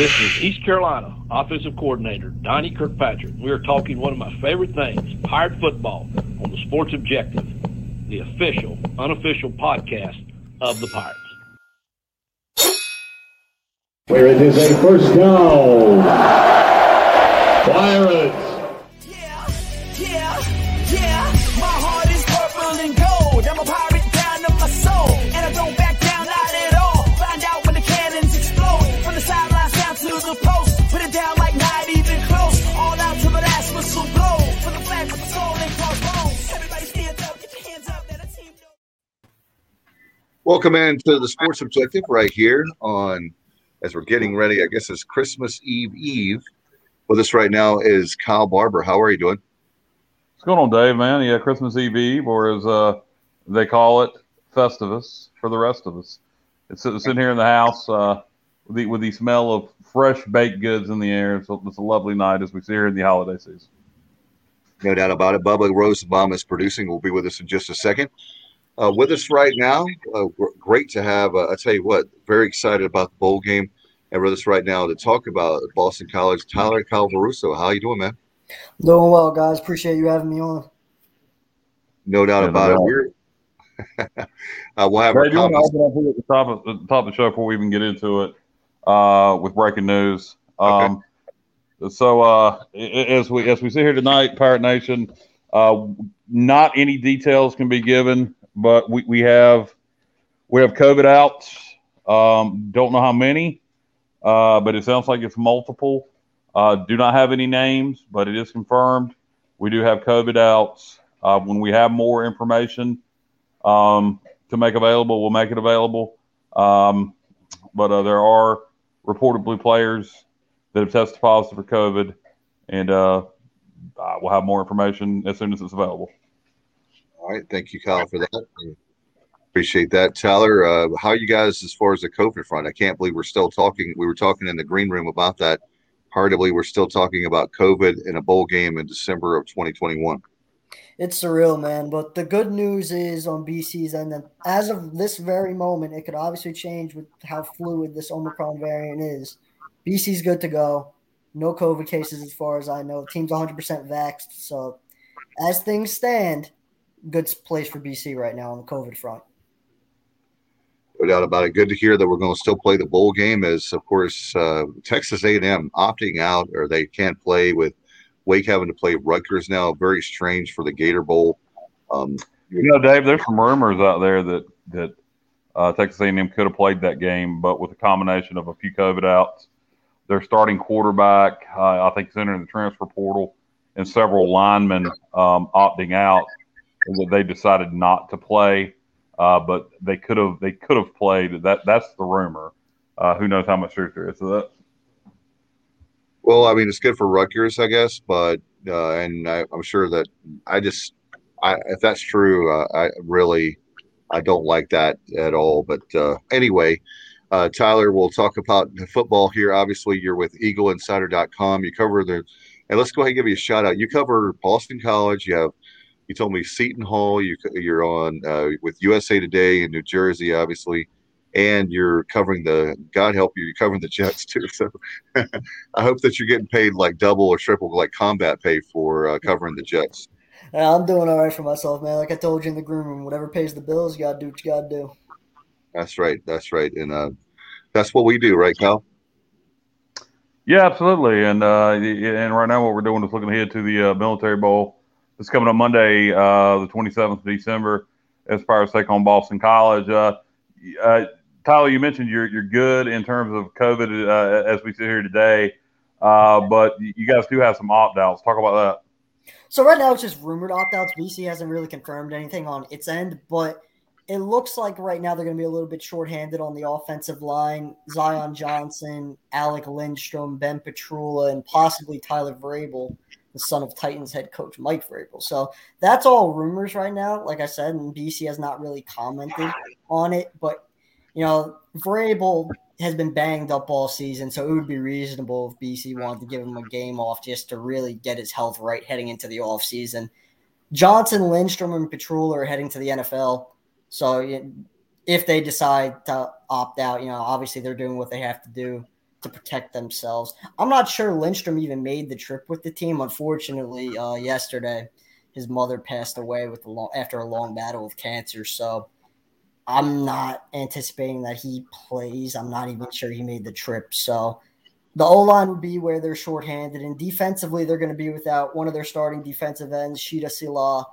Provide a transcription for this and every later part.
This is East Carolina offensive coordinator Donnie Kirkpatrick. We are talking one of my favorite things, Pirate football, on the Sports Objective, the official, unofficial podcast of the Pirates. Where it is a first down. Pirates. Welcome into the Sports Objective right here on as we're getting ready. I guess it's Christmas Eve Eve. With us right now is Kyle Barber. How are you doing? What's going on, Dave? Man, yeah, Christmas Eve Eve, or as uh, they call it, Festivus for the rest of us. It's sitting here in the house uh, with, the, with the smell of fresh baked goods in the air. So it's a lovely night as we see here in the holiday season. No doubt about it. Bubba Rosenbaum is producing. We'll be with us in just a second. Uh, with us right now, uh, great to have. Uh, I tell you what, very excited about the bowl game, and with us right now to talk about Boston College, Tyler Calvaruso. How you doing, man? Doing well, guys. Appreciate you having me on. No doubt yeah, about it. We're uh, we'll have. Hey, open up at the top of the top of the show before we even get into it uh, with breaking news. Um, okay. So uh, as we as we sit here tonight, Pirate Nation, uh, not any details can be given but we, we have we have COVID outs. Um, don't know how many, uh, but it sounds like it's multiple. Uh, do not have any names, but it is confirmed. We do have COVID outs. Uh, when we have more information um, to make available, we'll make it available. Um, but uh, there are reportedly players that have tested positive for COVID, and uh, we'll have more information as soon as it's available. Right. Thank you, Kyle, for that. Appreciate that. Tyler, uh, how are you guys as far as the COVID front? I can't believe we're still talking. We were talking in the green room about that. Hard to believe we're still talking about COVID in a bowl game in December of 2021. It's surreal, man. But the good news is on BC's end that as of this very moment, it could obviously change with how fluid this Omicron variant is. BC's good to go. No COVID cases as far as I know. Team's 100% vaxxed. So as things stand, good place for BC right now on the COVID front. No doubt about it. Good to hear that we're going to still play the bowl game. As of course uh, Texas A&M opting out, or they can't play with Wake having to play Rutgers now. Very strange for the Gator Bowl. Um, you know, Dave, there's some rumors out there that that uh, Texas A&M could have played that game, but with a combination of a few COVID outs, their starting quarterback, uh, I think, is entering the transfer portal, and several linemen um, opting out that they decided not to play, uh, but they could have they could have played. That that's the rumor. Uh, who knows how much truth there is to that? Well, I mean, it's good for Rutgers, I guess, but uh, and I, am sure that I just I, if that's true, uh, I really I don't like that at all. But uh, anyway. Uh, Tyler, we'll talk about football here. Obviously, you're with EagleInsider.com. You cover the, and let's go ahead and give you a shout out. You cover Boston College. You have you told me Seton Hall. You you're on uh, with USA Today in New Jersey, obviously, and you're covering the. God help you, you're covering the Jets too. So I hope that you're getting paid like double or triple like combat pay for uh, covering the Jets. Yeah, I'm doing all right for myself, man. Like I told you in the groom room, whatever pays the bills, you gotta do what you gotta do. That's right. That's right, and uh, that's what we do, right, Cal? Yeah, absolutely. And uh, and right now, what we're doing is looking ahead to the uh, Military Bowl it's coming up Monday, uh, the 27th of December. As far Pirates take on Boston College. Uh, uh, Tyler, you mentioned you're you're good in terms of COVID uh, as we sit here today, uh, but you guys do have some opt outs. Talk about that. So right now it's just rumored opt outs. BC hasn't really confirmed anything on its end, but it looks like right now they're going to be a little bit shorthanded on the offensive line. Zion Johnson, Alec Lindstrom, Ben Petrula, and possibly Tyler Vrabel the son of Titans head coach Mike Vrabel. So that's all rumors right now. Like I said, and BC has not really commented on it, but you know, Vrabel has been banged up all season, so it would be reasonable if BC wanted to give him a game off just to really get his health right heading into the off season. Johnson, Lindstrom, and Petrula are heading to the NFL, so if they decide to opt out, you know, obviously they're doing what they have to do to protect themselves. I'm not sure Lindstrom even made the trip with the team. Unfortunately, uh, yesterday his mother passed away with a long, after a long battle with cancer. So I'm not anticipating that he plays. I'm not even sure he made the trip. So the O line would be where they're shorthanded, and defensively they're going to be without one of their starting defensive ends, Shitta Sillah.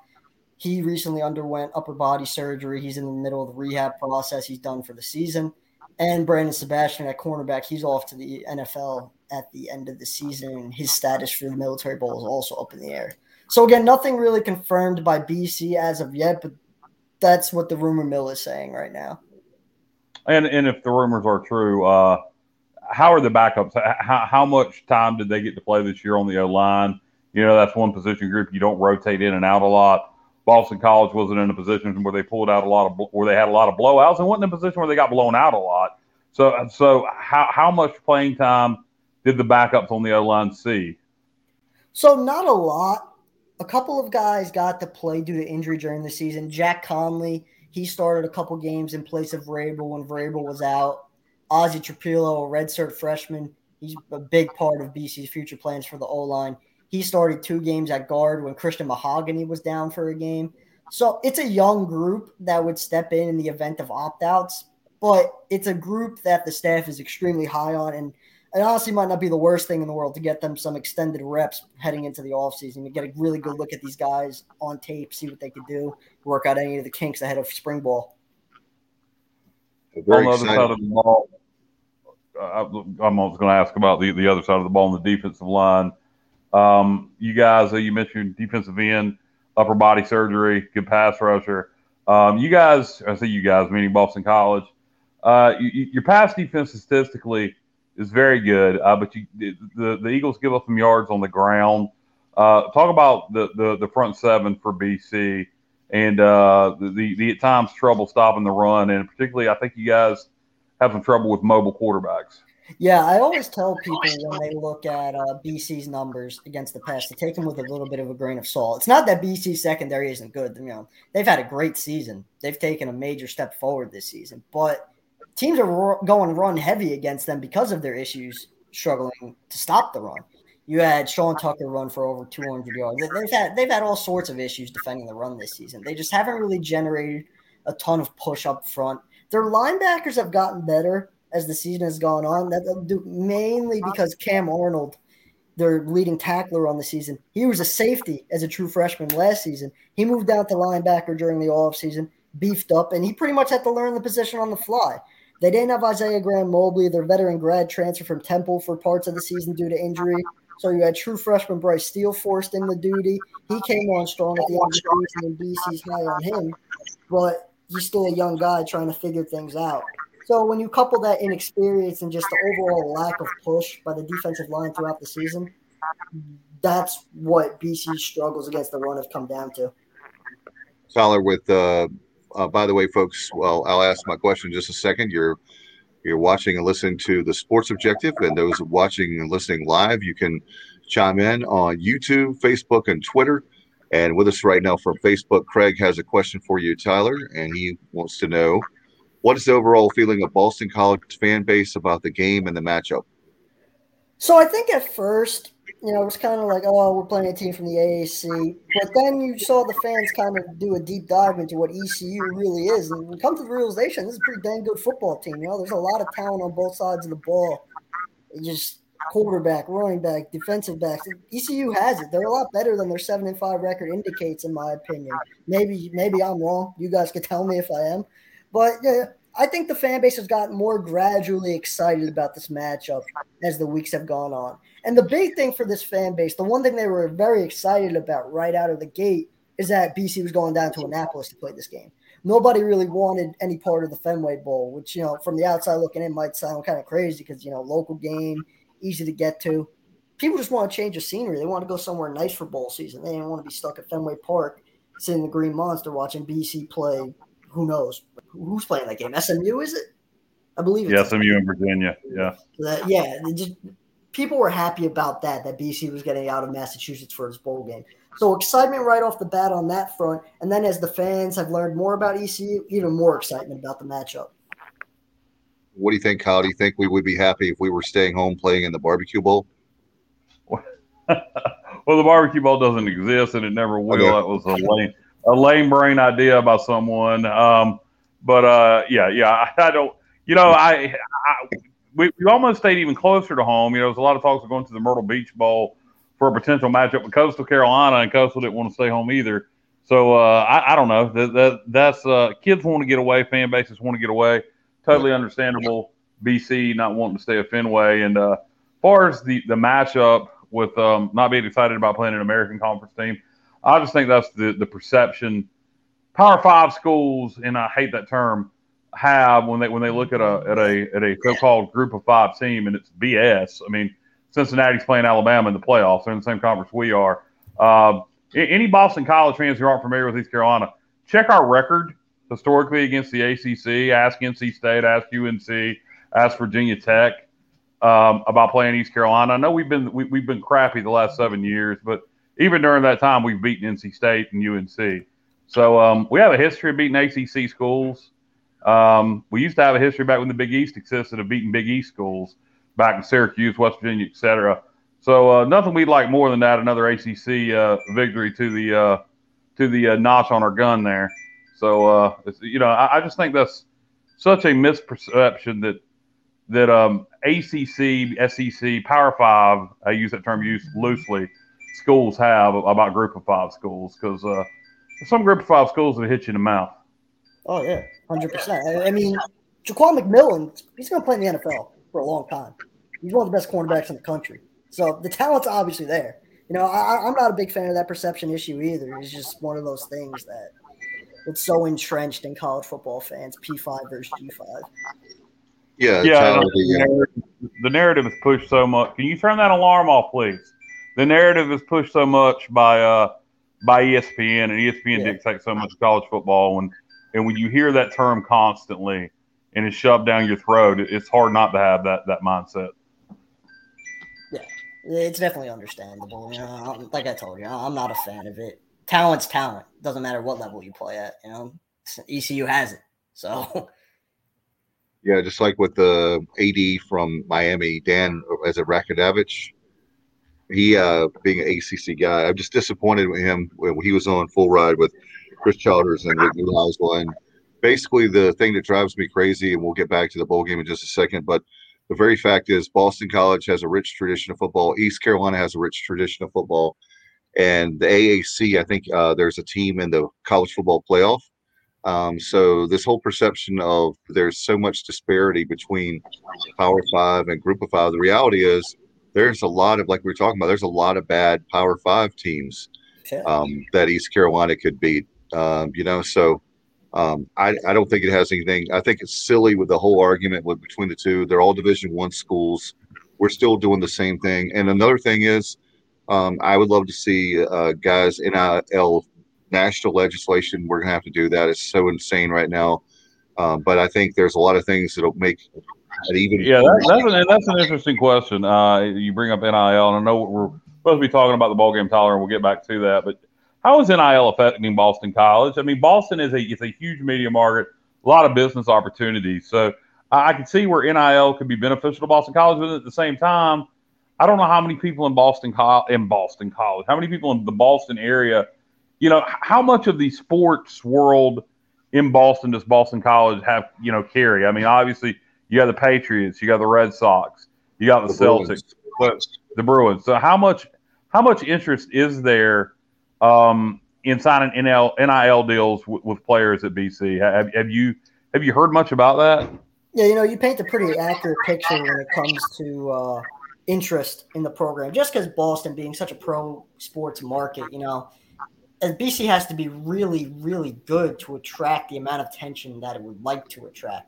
He recently underwent upper body surgery. He's in the middle of the rehab process. He's done for the season. And Brandon Sebastian at cornerback, he's off to the NFL at the end of the season. His status for the military bowl is also up in the air. So again, nothing really confirmed by BC as of yet, but that's what the rumor mill is saying right now. And and if the rumors are true, uh, how are the backups? How, how much time did they get to play this year on the O line? You know, that's one position group you don't rotate in and out a lot. Boston College wasn't in a position where they pulled out a lot of where they had a lot of blowouts, and wasn't in a position where they got blown out a lot. So, so how how much playing time did the backups on the O line see? So not a lot. A couple of guys got to play due to injury during the season. Jack Conley, he started a couple games in place of Vrabel when Vrabel was out. Ozzy Trapilo, a redshirt freshman, he's a big part of BC's future plans for the O line. He started two games at guard when Christian Mahogany was down for a game. So it's a young group that would step in in the event of opt outs, but it's a group that the staff is extremely high on. And it honestly might not be the worst thing in the world to get them some extended reps heading into the offseason to get a really good look at these guys on tape, see what they could do, work out any of the kinks ahead of spring ball. On the other side of the ball, uh, I'm also going to ask about the, the other side of the ball on the defensive line. Um, you guys, uh, you mentioned defensive end, upper body surgery, good pass rusher. Um, you guys, I say you guys, meaning Boston College, uh, you, your pass defense statistically is very good, uh, but you, the, the Eagles give up some yards on the ground. Uh, talk about the, the, the front seven for BC and uh, the, the, the at times trouble stopping the run, and particularly I think you guys have some trouble with mobile quarterbacks. Yeah, I always tell people when they look at uh, BC's numbers against the pass to take them with a little bit of a grain of salt. It's not that BC secondary isn't good. You know, they've had a great season. They've taken a major step forward this season, but teams are going run heavy against them because of their issues struggling to stop the run. You had Sean Tucker run for over 200 yards. They've had they've had all sorts of issues defending the run this season. They just haven't really generated a ton of push up front. Their linebackers have gotten better as the season has gone on. That mainly because Cam Arnold, their leading tackler on the season, he was a safety as a true freshman last season. He moved down to linebacker during the offseason, beefed up, and he pretty much had to learn the position on the fly. They didn't have Isaiah Graham Mobley, their veteran grad transfer from Temple for parts of the season due to injury. So you had true freshman Bryce Steele forced in the duty. He came on strong at the end of the season, and BC's high on him. But he's still a young guy trying to figure things out. So when you couple that inexperience and just the overall lack of push by the defensive line throughout the season, that's what BC struggles against the run have come down to. Tyler, with uh, uh, by the way, folks, well, I'll ask my question in just a second. You're you're watching and listening to the Sports Objective, and those watching and listening live, you can chime in on YouTube, Facebook, and Twitter. And with us right now from Facebook, Craig has a question for you, Tyler, and he wants to know what is the overall feeling of Boston College fan base about the game and the matchup? So I think at first, you know, it was kind of like, oh, we're playing a team from the AAC. But then you saw the fans kind of do a deep dive into what ECU really is. And come to the realization this is a pretty dang good football team. You know, there's a lot of talent on both sides of the ball. It just quarterback, running back, defensive backs. ECU has it. They're a lot better than their seven and five record indicates, in my opinion. Maybe, maybe I'm wrong. You guys could tell me if I am. But yeah, I think the fan base has gotten more gradually excited about this matchup as the weeks have gone on. And the big thing for this fan base, the one thing they were very excited about right out of the gate, is that BC was going down to Annapolis to play this game. Nobody really wanted any part of the Fenway Bowl, which, you know, from the outside looking in might sound kind of crazy because, you know, local game, easy to get to. People just want to change the scenery. They want to go somewhere nice for bowl season. They didn't want to be stuck at Fenway Park, sitting in the Green Monster watching BC play who knows who's playing that game? SMU is it? I believe it's yeah, SMU in Virginia. Yeah, that, yeah. Just, people were happy about that. That BC was getting out of Massachusetts for his bowl game. So excitement right off the bat on that front, and then as the fans have learned more about ECU, even more excitement about the matchup. what do you think, Kyle? Do you think we would be happy if we were staying home playing in the barbecue bowl? well, the barbecue bowl doesn't exist, and it never will. Okay. That was a lame, a lame brain idea by someone. Um, but uh, yeah, yeah, I, I, don't. You know, I, I we, we almost stayed even closer to home. You know, there's a lot of talks of going to the Myrtle Beach Bowl for a potential matchup with Coastal Carolina, and Coastal didn't want to stay home either. So uh, I, I, don't know. That, that that's uh, kids want to get away, fan bases want to get away. Totally understandable. BC not wanting to stay at Fenway, and uh, far as the the matchup with um, not being excited about playing an American Conference team, I just think that's the the perception. Power Five schools, and I hate that term, have when they when they look at a at a at a so-called Group of Five team, and it's BS. I mean, Cincinnati's playing Alabama in the playoffs; they're in the same conference we are. Uh, any Boston College fans who aren't familiar with East Carolina, check our record historically against the ACC. Ask NC State, ask UNC, ask Virginia Tech um, about playing East Carolina. I know we've been we, have been crappy the last seven years, but even during that time, we've beaten NC State and UNC. So um, we have a history of beating ACC schools. Um, we used to have a history back when the Big East existed of beating Big East schools back in Syracuse, West Virginia, et cetera. So uh, nothing we'd like more than that another ACC uh, victory to the uh, to the uh, notch on our gun there. So uh, you know, I, I, just think that's such a misperception that that um, ACC, SEC, Power Five, I use that term used loosely, schools have about Group of Five schools because uh, some Group of Five schools that hit you in the mouth. Oh yeah, hundred percent. I mean, Ja'Quan McMillian, he's going to play in the NFL for a long time. He's one of the best cornerbacks in the country. So the talent's obviously there. You know, I, am not a big fan of that perception issue either. It's just one of those things that it's so entrenched in college football fans. P5 versus G5. Yeah, yeah. The, narrative, the narrative is pushed so much. Can you turn that alarm off, please? The narrative is pushed so much by uh by ESPN, and ESPN yeah. dictates so much college football. And and when you hear that term constantly and it's shoved down your throat, it's hard not to have that that mindset Yeah, it's definitely understandable. You know, like I told you, I'm not a fan of it. Talent's talent. Doesn't matter what level you play at. You know, ECU has it. So. Yeah, just like with the AD from Miami, Dan as a Radakovich, he uh being an ACC guy, I'm just disappointed with him when he was on full ride with Chris Childers and Neuheisel. And basically, the thing that drives me crazy, and we'll get back to the bowl game in just a second, but the very fact is Boston College has a rich tradition of football. East Carolina has a rich tradition of football. And the AAC, I think uh, there's a team in the college football playoff. Um, so this whole perception of there's so much disparity between Power Five and Group of Five, the reality is there's a lot of like we were talking about. There's a lot of bad Power Five teams um, that East Carolina could beat. Um, you know, so um, I, I don't think it has anything. I think it's silly with the whole argument with between the two. They're all Division One schools. We're still doing the same thing. And another thing is, um, I would love to see uh, guys NIL national legislation. We're gonna have to do that. It's so insane right now. Um, but I think there's a lot of things that'll make even. Yeah, that, that's an that's an interesting question. Uh, you bring up NIL, and I know we're supposed to be talking about the ball game, Tyler, and we'll get back to that. But how is NIL affecting Boston College? I mean, Boston is a it's a huge media market, a lot of business opportunities. So I can see where NIL could be beneficial to Boston College, but at the same time, I don't know how many people in Boston in Boston College, how many people in the Boston area, you know, how much of the sports world in Boston does Boston College have, you know, carry? I mean, obviously you got the Patriots, you got the Red Sox, you got the, the Celtics, Bruins. the Bruins. So how much how much interest is there um, in signing NL, NIL deals w- with players at BC. Have, have you have you heard much about that? Yeah, you know, you paint a pretty accurate picture when it comes to uh, interest in the program. Just because Boston being such a pro sports market, you know, and BC has to be really, really good to attract the amount of attention that it would like to attract.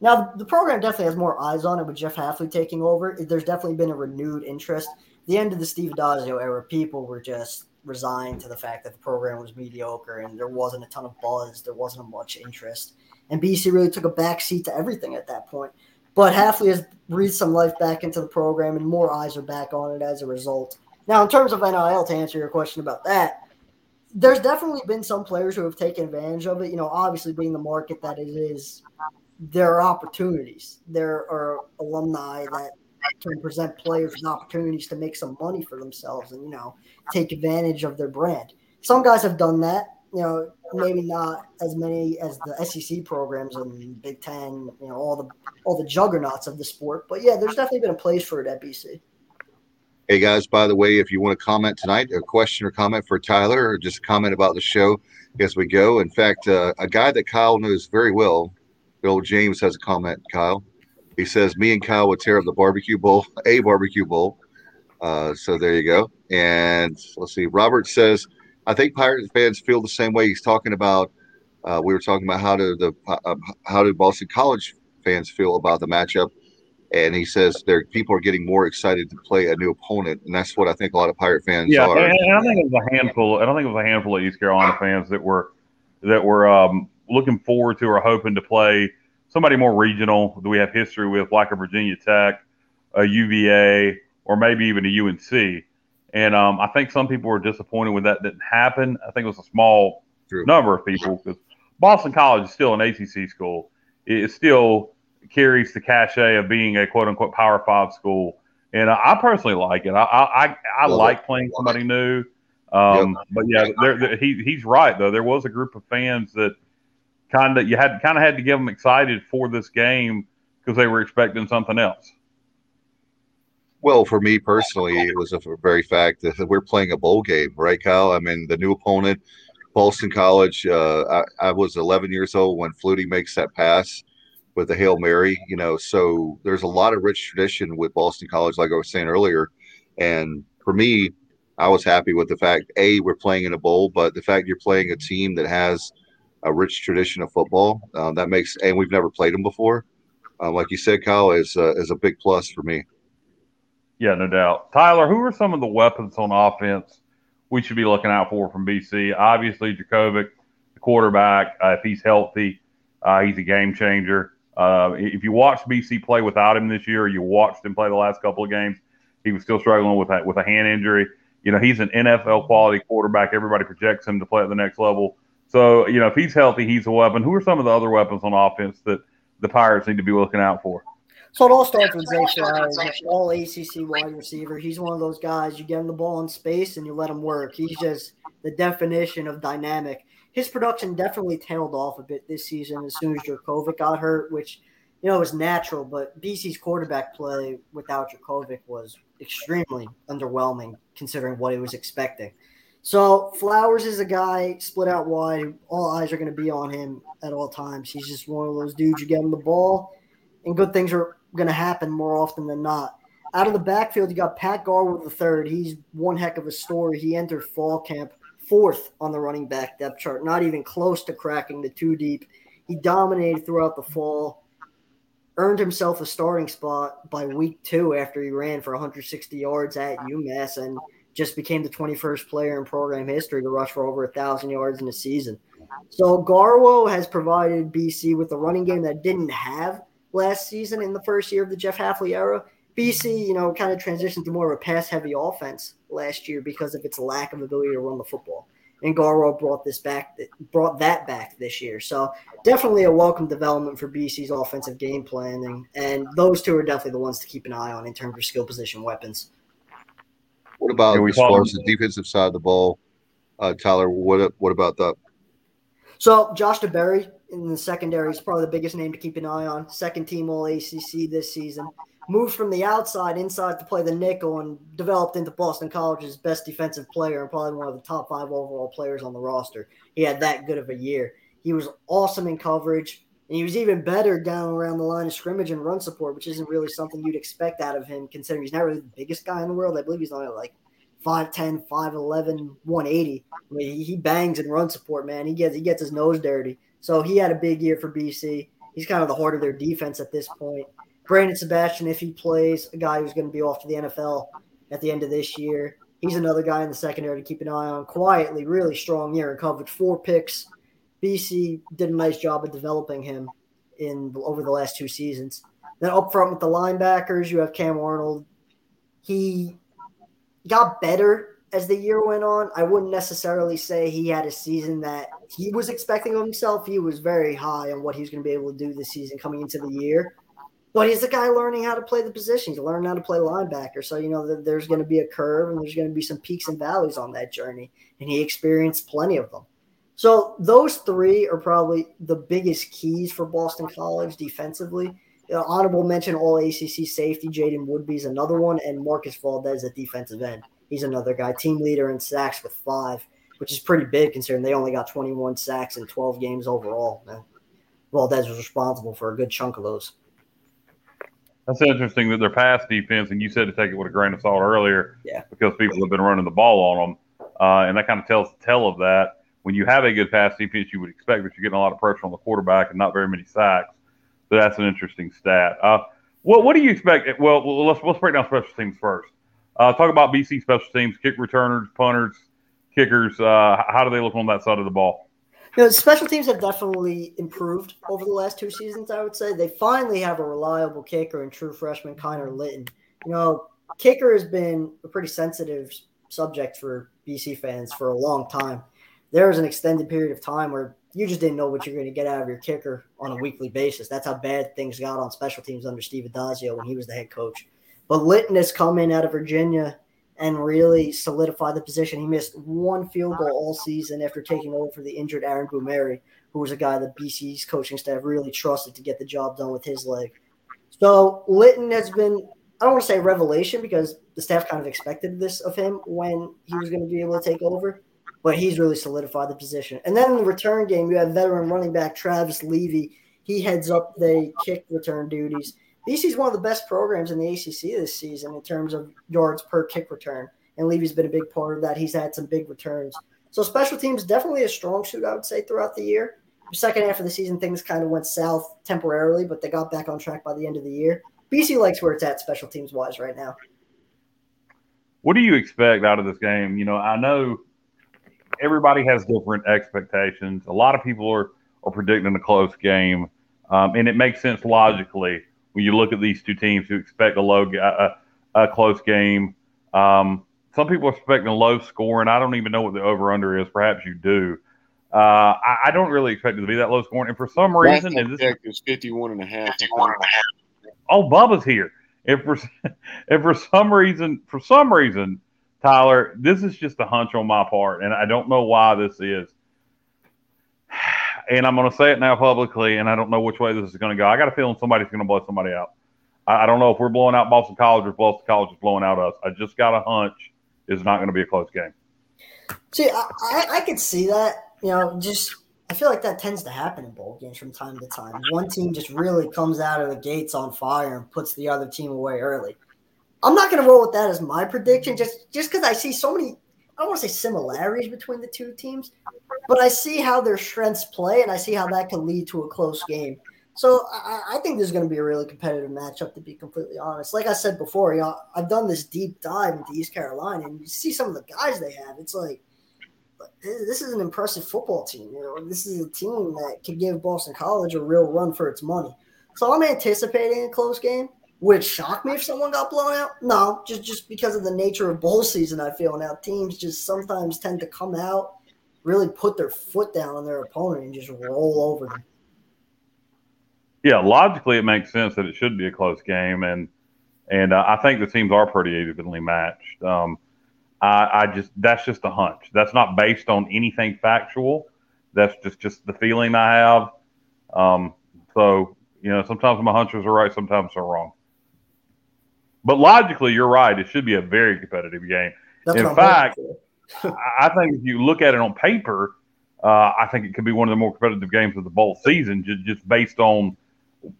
Now, the program definitely has more eyes on it with Jeff Hafley taking over. There's definitely been a renewed interest. The end of the Steve Addazio era, people were just resigned to the fact that the program was mediocre and there wasn't a ton of buzz, there wasn't much interest. And BC really took a back seat to everything at that point. But Hafley has breathed some life back into the program and more eyes are back on it as a result. Now, in terms of NIL, to answer your question about that, there's definitely been some players who have taken advantage of it. You know, obviously being the market that it is, there are opportunities. There are alumni that can present players with opportunities to make some money for themselves and you know take advantage of their brand. Some guys have done that. You know, maybe not as many as the SEC programs and Big Ten. You know, all the all the juggernauts of the sport. But yeah, there's definitely been a place for it at BC. Hey guys, by the way, if you want to comment tonight, a question or comment for Tyler, or just comment about the show as we go. In fact, uh, a guy that Kyle knows very well, Bill James, has a comment. Kyle, he says, "Me and Kyle would tear up the barbecue bowl, a barbecue bowl." Uh, so there you go. And let's see. Robert says, "I think Pirates fans feel the same way." He's talking about. Uh, we were talking about how do the uh, how do Boston College fans feel about the matchup and he says there people are getting more excited to play a new opponent, and that's what I think a lot of Pirate fans yeah, are. and I think it was a handful. I don't think it was a handful of East Carolina fans that were that were um, looking forward to or hoping to play somebody more regional that we have history with, like a Virginia Tech, a UVA, or maybe even a UNC. And um, I think some people were disappointed when that didn't happen. I think it was a small True. number of people because Boston College is still an ACC school. It still carries the cachet of being a quote unquote Power Five school, and I personally like it. I I, I like playing somebody new. Um, yep. But yeah, there, there, he he's right though. There was a group of fans that kind of you had kind of had to get them excited for this game because they were expecting something else. Well, for me personally, it was a very fact that we're playing a bowl game, right, Kyle? I mean, the new opponent, Boston College. Uh, I, I, was 11 years old when Flutie makes that pass with the Hail Mary, you know. So there's a lot of rich tradition with Boston College, like I was saying earlier. And for me, I was happy with the fact a we're playing in a bowl, but the fact you're playing a team that has a rich tradition of football um, that makes and we've never played them before. Um, like you said, Kyle, is uh, is a big plus for me. Yeah, no doubt. Tyler, who are some of the weapons on offense we should be looking out for from BC? Obviously, Jurkovec, the quarterback, uh, if he's healthy, uh, he's a game changer. Uh, if you watch BC play without him this year, you watched him play the last couple of games, he was still struggling with a, with a hand injury. You know, he's an NFL quality quarterback. Everybody projects him to play at the next level. So, you know, if he's healthy, he's a weapon. Who are some of the other weapons on offense that the Pirates need to be looking out for? So it all starts with Zay Flowers, all ACC wide receiver. He's one of those guys. You get him the ball in space and you let him work. He's just the definition of dynamic his production definitely tailed off a bit this season as soon as Jurkovec got hurt, which you know was natural. But BC's quarterback play without Jurkovec was extremely underwhelming considering what he was expecting. So Flowers is a guy split out wide. All eyes are going to be on him at all times. He's just one of those dudes. You get him the ball, and good things are going to happen more often than not. Out of the backfield, you got Pat Garwo the third. He's one heck of a story. He entered fall camp fourth on the running back depth chart, not even close to cracking the two deep. He dominated throughout the fall, earned himself a starting spot by week two after he ran for 160 yards at UMass and just became the 21st player in program history to rush for over a thousand yards in a season. So Garwo has provided BC with a running game that didn't have last season in the first year of the Jeff Hafley era. BC, you know, kind of transitioned to more of a pass heavy offense last year because of its lack of ability to run the football. And Garwo brought this back, brought that back this year. So definitely a welcome development for BC's offensive game planning. And those two are definitely the ones to keep an eye on in terms of skill position weapons. What about as far as the defensive side of the ball, uh, Tyler? What what about that? So Josh DeBerry in the secondary is probably the biggest name to keep an eye on. Second team All ACC this season moved from the outside inside to play the nickel and developed into Boston College's best defensive player and probably one of the top five overall players on the roster. He had that good of a year. He was awesome in coverage, and he was even better down around the line of scrimmage and run support, which isn't really something you'd expect out of him, considering he's not really the biggest guy in the world. I believe he's only like 5'10, 5'11, 180. I mean, he bangs in run support, man. He gets he gets his nose dirty. So he had a big year for BC. He's kind of the heart of their defense at this point. Brandon Sebastian, if he plays, a guy who's going to be off to the NFL at the end of this year. He's another guy in the secondary to keep an eye on. Quietly, really strong year and covered four picks. BC did a nice job of developing him in over the last two seasons. Then up front with the linebackers, you have Cam Arnold. He got better as the year went on, I wouldn't necessarily say he had a season that he was expecting of himself. He was very high on what he's going to be able to do this season coming into the year. But he's a guy learning how to play the position. He's learning how to play linebacker. So, you know, there's going to be a curve and there's going to be some peaks and valleys on that journey. And he experienced plenty of them. So, those three are probably the biggest keys for Boston College defensively. You know, honorable mention all ACC safety, Jaden Woodbey's another one, and Marcus Valdez at defensive end. He's another guy, team leader in sacks with five, which is pretty big considering they only got 21 sacks in 12 games overall. Man. Valdez was responsible for a good chunk of those. That's interesting that their pass defense, and you said to take it with a grain of salt earlier, yeah, because people have been running the ball on them, uh, and that kind of tells the tell of that. When you have a good pass defense, you would expect that you're getting a lot of pressure on the quarterback and not very many sacks. So that's an interesting stat. Uh, what what do you expect? Well, let's let's break down special teams first. Uh, talk about BC special teams, kick returners, punters, kickers. Uh, how do they look on that side of the ball? You know, special teams have definitely improved over the last two seasons. I would say they finally have a reliable kicker and true freshman Connor Lytton. You know, kicker has been a pretty sensitive subject for BC fans for a long time. There was an extended period of time where you just didn't know what you're going to get out of your kicker on a weekly basis. That's how bad things got on special teams under Steve Addazio when he was the head coach. But Lytton has come in out of Virginia and really solidified the position. He missed one field goal all season after taking over for the injured Aaron Boumerhi, who was a guy that BC's coaching staff really trusted to get the job done with his leg. So Lytton has been, I don't want to say revelation because the staff kind of expected this of him when he was going to be able to take over, but he's really solidified the position. And then in the return game, you have veteran running back Travis Levy. He heads up the kick return duties. BC is one of the best programs in the ACC this season in terms of yards per kick return, and Levy's been a big part of that. He's had some big returns. So special teams definitely a strong suit, I would say, throughout the year. Second half of the season, things kind of went south temporarily, but they got back on track by the end of the year. BC likes where it's at special teams wise right now. What do you expect out of this game? You know, I know everybody has different expectations. A lot of people are, are predicting a close game, um, and it makes sense logically when you look at these two teams who expect a low, a, a close game. Um, some people are expecting a low score, and I don't even know what the over under is. Perhaps you do. Uh, I, I, don't really expect it to be that low scoring. And for some reason, and this is 51 and a half. Oh, Bubba's here. If for if for some reason, for some reason, Tyler, this is just a hunch on my part, and I don't know why this is and I'm going to say it now publicly, and I don't know which way this is going to go. I got a feeling somebody's going to blow somebody out. I, I, don't know if we're blowing out Boston College or Boston College is blowing out us. I just got a hunch it's not going to be a close game. See, I, I, I could see that. You know, just I feel like that tends to happen in bowl games from time to time. One team just really comes out of the gates on fire and puts the other team away early. I'm not going to roll with that as my prediction, just just because I see so many I don't want to say similarities between the two teams, but I see how their strengths play, and I see how that can lead to a close game. So I, I think this is going to be a really competitive matchup, to be completely honest. Like I said before, you know, I've done this deep dive into East Carolina, and you see some of the guys they have. It's like this is an impressive football team. You know, this is a team that could give Boston College a real run for its money. So I'm anticipating a close game. Would shock me if someone got blown out? No, just just because of the nature of bowl season. I feel now teams just sometimes tend to come out, really put their foot down on their opponent and just roll over them. Yeah, logically, it makes sense that it should be a close game, and and uh, I think the teams are pretty evenly matched. Um, I, I just that's just a hunch. That's not based on anything factual. That's just just the feeling I have. Um, so you know, sometimes my hunches are right, sometimes they're wrong. But logically, you're right. It should be a very competitive game. That's In fact, I think if you look at it on paper, uh, I think it could be one of the more competitive games of the bowl season, just, just based on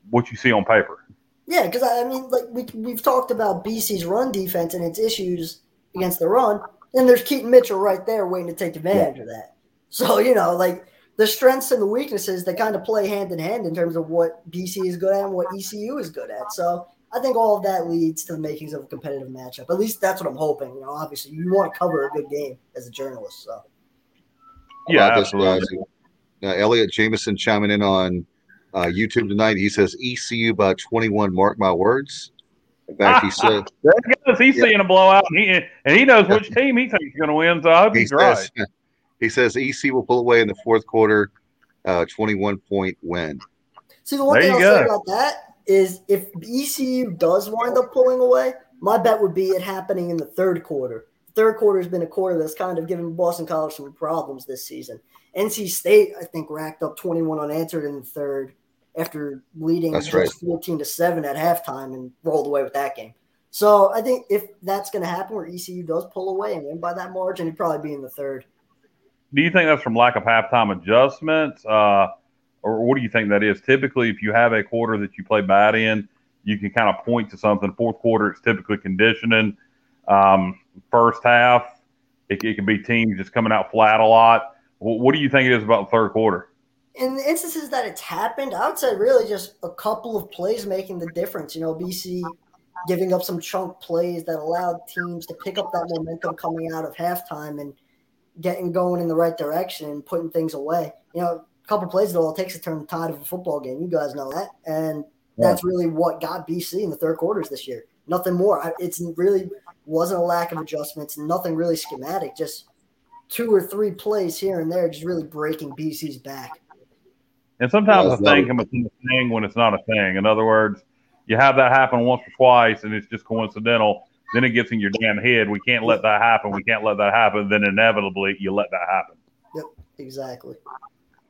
what you see on paper. Yeah, because I mean, like we we've talked about BC's run defense and its issues against the run, and there's Keaton Mitchell right there waiting to take advantage yeah. of that. So you know, like the strengths and the weaknesses, they kind of play hand in hand in terms of what BC is good at and what ECU is good at. So I think all of that leads to the makings of a competitive matchup. At least that's what I'm hoping. You know, obviously you want to cover a good game as a journalist. So yeah, this was uh, Elliot Jameson chiming in on uh, YouTube tonight. He says ECU by 21. Mark my words. In fact, he said he's yeah. seeing a blowout, and he, and he knows which team he thinks is going to win. So I hope he he's says, right. He says EC will pull away in the fourth quarter, uh, 21 point win. See, the one there thing I'll go. say about that is if ECU does wind up pulling away, my bet would be it happening in the third quarter. third quarter has been a quarter that's kind of given Boston College some problems this season. NC State, I think, racked up 21 unanswered in the third after leading that's right. 14 to 7 at halftime and rolled away with that game. So I think if that's going to happen where ECU does pull away and win by that margin, it'd probably be in the third. Do you think that's from lack of halftime adjustments? Uh, or what do you think that is? Typically, if you have a quarter that you play bad in, you can kind of point to something. Fourth quarter, it's typically conditioning. Um, first half, it, it, can be teams just coming out flat a lot. What, what do you think it is about the third quarter? In the instances that it's happened, I would say really just a couple of plays making the difference. You know, BC giving up some chunk plays that allowed teams to pick up that momentum coming out of halftime and getting going in the right direction and putting things away. You know, couple plays that all it takes to turn the tide of a football game. You guys know that. And that's really what got BC in the third quarters this year. Nothing more. It's really wasn't a lack of adjustments, nothing really schematic, just two or three plays here and there, just really breaking BC's back. And sometimes a thing can become a thing when it's not a thing. In other words, you have that happen once or twice and it's just coincidental. Then it gets in your damn head. We can't let that happen. We can't let that happen. Then inevitably you let that happen. Yep, exactly.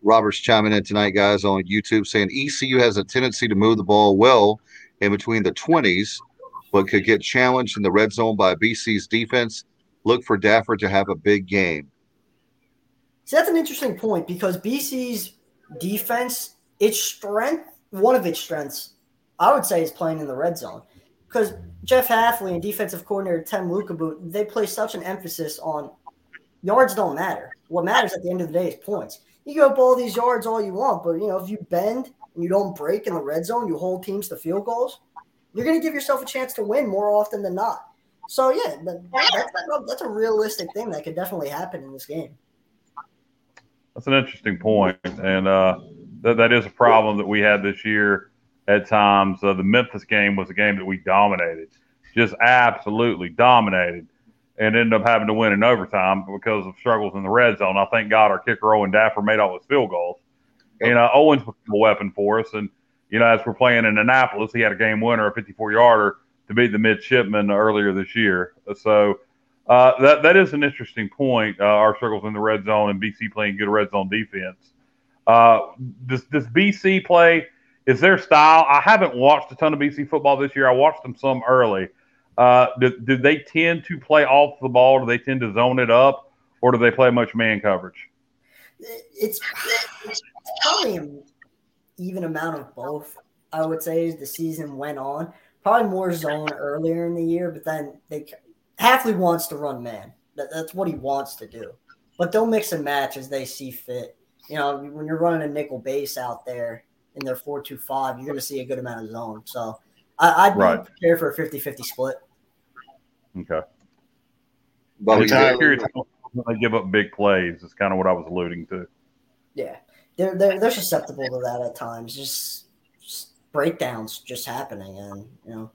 Robert's chiming in tonight, guys, on YouTube saying ECU has a tendency to move the ball well in between the 20s, but could get challenged in the red zone by BC's defense. Look for Daffer to have a big game. So that's an interesting point because BC's defense, its strength, one of its strengths, I would say, is playing in the red zone. Because Jeff Hafley and defensive coordinator Tem Lukabu, they place such an emphasis on yards don't matter. What matters at the end of the day is points you go up all these yards all you want, but you know if you bend and you don't break in the red zone, you hold teams to field goals. You're going to give yourself a chance to win more often than not. So yeah, that's, that's a realistic thing that could definitely happen in this game. That's an interesting point, and uh, that that is a problem that we had this year at times. Uh, the Memphis game was a game that we dominated, just absolutely dominated and ended up having to win in overtime because of struggles in the red zone. I thank God our kicker Owen Daffer made all his field goals. And uh, Owens a weapon for us. And, you know, as we're playing in Annapolis, he had a game winner, a 54 yarder to beat the midshipmen earlier this year. So uh, that, that is an interesting point, uh, our struggles in the red zone and BC playing good red zone defense. Uh, does, does BC play? Is their style? I haven't watched a ton of BC football this year. I watched them some early. Uh, do, do they tend to play off the ball? Do they tend to zone it up, or do they play much man coverage? It's, it's probably an even amount of both. I would say as the season went on, probably more zone earlier in the year, but then they Hafley wants to run man. That, that's what he wants to do. But they'll mix and match as they see fit. You know, when you're running a nickel base out there in their four two five, you're going to see a good amount of zone. So I, would right. prepared for a 50-50 split. Okay. But I'm curious when they give up big plays. Is kind of what I was alluding to. Yeah, they're they're, they're susceptible to that at times. Just, just breakdowns just happening, and you know.